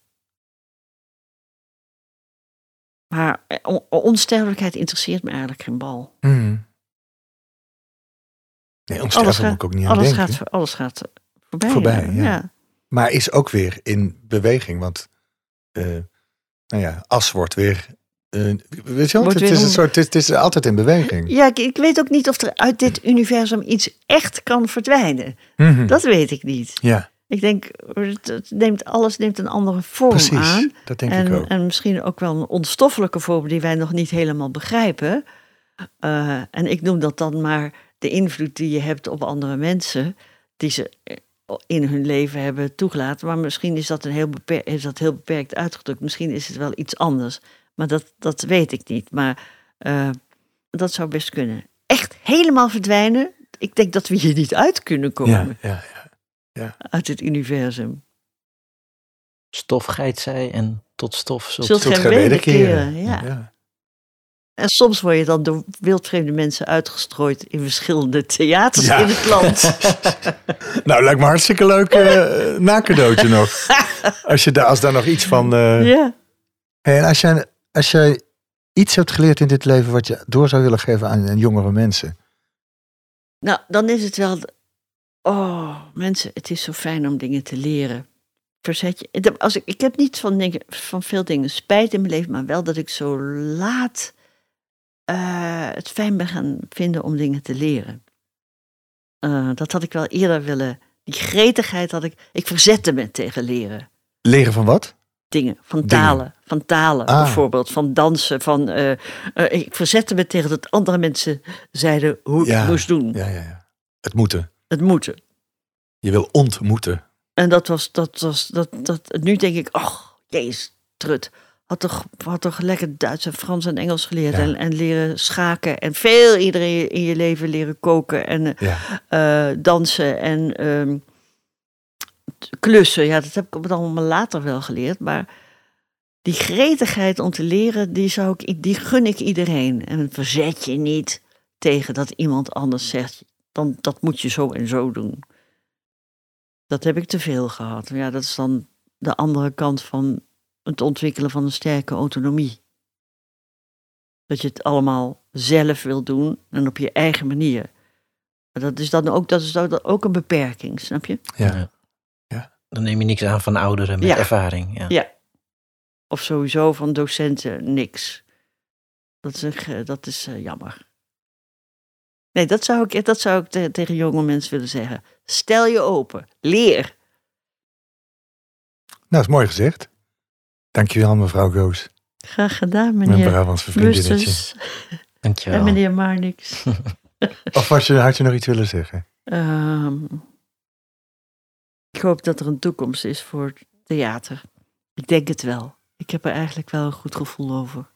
Maar eh, on- onsterfelijkheid interesseert me eigenlijk geen bal. Hmm. Nee, Alles onsterfelijk moet gaat, ik ook niet aan alles denken. gaat, alles gaat voorbij. Voorbij, ja. ja. Maar is ook weer in beweging, want eh, nou ja, as wordt weer. eh, weet je het, is een soort, het, is, altijd in beweging. Ja, ik, ik weet ook niet of er uit dit universum iets echt kan verdwijnen. Mhm. Dat weet ik niet. Ja, Ik denk, het neemt, alles neemt een andere vorm precies. aan. Dat denk ik En, ook. en misschien ook wel een onstoffelijke vorm die wij nog niet helemaal begrijpen. Eh, en ik noem dat dan maar de invloed die je hebt op andere mensen, die ze in hun leven hebben toegelaten. Maar misschien is dat, een heel, beper- is dat heel beperkt uitgedrukt. Misschien is het wel iets anders. Maar dat, dat weet ik niet. Maar eh, dat zou best kunnen. Echt helemaal verdwijnen? Ik denk dat we hier niet uit kunnen komen ja, ja, uit het universem. Stof geit zij en tot stof zult. Zult gij wederkeren, ja. En soms word je dan door wildvreemde mensen uitgestrooid in verschillende theaters Ja. in het land. Nou, lijkt me hartstikke leuk eh nacadeautje nog. Als, je daar, als daar nog iets van... eh, ja. Hey, en als jij, als jij iets hebt geleerd in dit leven wat je door zou willen geven aan, aan jongere mensen. Nou, dan is het wel. Oh, mensen, het is zo fijn om dingen te leren. Verzet je. Als ik, ik heb niet van, dingen, van veel dingen spijt in mijn leven, maar wel dat ik zo laat eh, het fijn ben gaan vinden om dingen te leren. Eh, dat had ik wel eerder willen. Die gretigheid had ik. Ik verzette me tegen leren. Leren van wat? dingen, van Dingen. talen. Van talen Ah. bijvoorbeeld, van dansen. Van, eh, ik verzette me tegen dat andere mensen zeiden hoe ik het moest doen. Ja, ja, ja. Het moeten. Het moeten. Je wil ontmoeten. En dat was, dat was, dat, dat, nu denk ik, ach, jezus, trut. Had toch, had toch lekker Duits en Frans en Engels geleerd. Ja. En, en leren schaken. En veel iedereen in je leven leren koken. En Ja. eh, dansen en ehm, klussen. Ja, dat heb ik op allemaal later wel geleerd. Maar die gretigheid om te leren, die, zou ik, die gun ik iedereen. En verzet je niet tegen dat iemand anders zegt, dan, dat moet je zo en zo doen. Dat heb ik te veel gehad. Ja, dat is dan de andere kant van het ontwikkelen van een sterke autonomie. Dat je het allemaal zelf wil doen en op je eigen manier. Maar dat is dan ook, dat is dan ook een beperking, snap je? Ja. Dan neem je niks aan van ouderen met Ja. ervaring. Ja. Ja. Of sowieso van docenten niks. Dat is, dat is eh, jammer. Nee, dat zou ik, dat zou ik te- tegen jonge mensen willen zeggen. Stel je open. Leer. Nou, is mooi gezegd. Dankjewel, mevrouw Goos. Graag gedaan, Mijn meneer Brabantse vriendinnetje. Bustus Dankjewel. en meneer Marnix. Of was je, had je nog iets willen zeggen? Ehm, ik hoop dat er een toekomst is voor theater. Ik denk het wel. Ik heb er eigenlijk wel een goed gevoel over.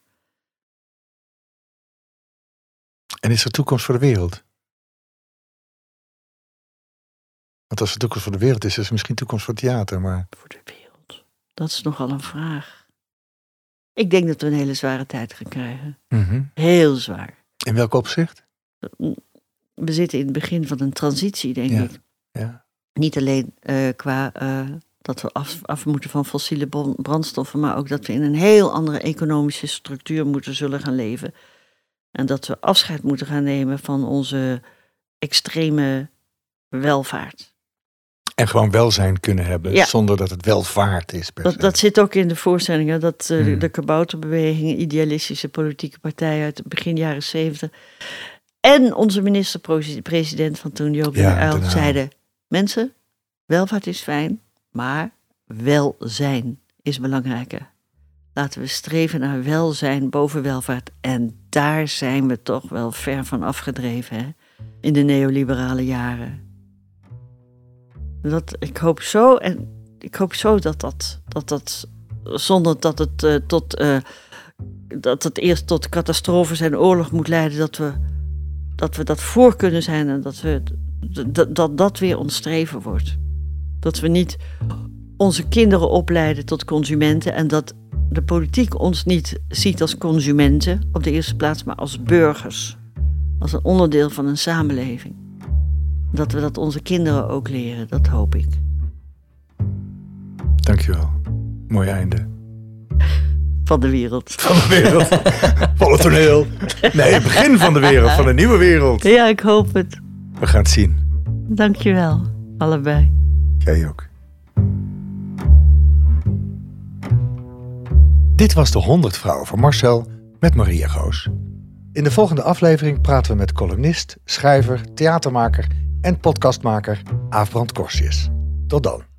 En is er toekomst voor de wereld? Want als er toekomst voor de wereld is, is er misschien toekomst voor theater. Maar Voor de wereld. Dat is nogal een vraag. Ik denk dat we een hele zware tijd gaan krijgen. Mhm. Heel zwaar. in welk opzicht? We zitten in het begin van een transitie, denk Ja. ik. Ja. Niet alleen eh, qua eh, dat we af, af moeten van fossiele brandstoffen, maar ook dat we in een heel andere economische structuur moeten zullen gaan leven. En dat we afscheid moeten gaan nemen van onze extreme welvaart. En gewoon welzijn kunnen hebben Ja. zonder dat het welvaart is. Per Dat, se. dat zit ook in de voorstellingen, dat eh, de- Hmm. de kabouterbeweging, idealistische politieke partij uit begin jaren zeventig. En onze minister-president van toen, Joop Ja, Uyl. zeiden... Mensen, welvaart is fijn, maar welzijn is belangrijker. Laten we streven naar welzijn boven welvaart. En daar zijn we toch wel ver van afgedreven hè? in de neoliberale jaren. Dat, ik hoop zo en ik hoop zo dat dat, dat, dat zonder dat het uh, tot uh, dat het eerst tot catastrofes en oorlog moet leiden, dat we dat, we dat voor kunnen zijn en dat, we, dat, dat dat weer ons streven wordt. Dat we niet onze kinderen opleiden tot consumenten en dat de politiek ons niet ziet als consumenten op de eerste plaats, maar als burgers. Als een onderdeel van een samenleving. Dat we dat onze kinderen ook leren, dat hoop ik. Dankjewel. Mooi einde. Van de wereld. Van de wereld. van het toneel. Nee, het begin van de wereld, van een nieuwe wereld. Ja, ik hoop het. We gaan het zien. Dankjewel, allebei. Jij ook. Dit was de 100 Vrouwen van Marcel met Maria Goos. In de volgende aflevering praten we met columnist, schrijver, theatermaker en podcastmaker Aafbrand Korsius. Tot dan.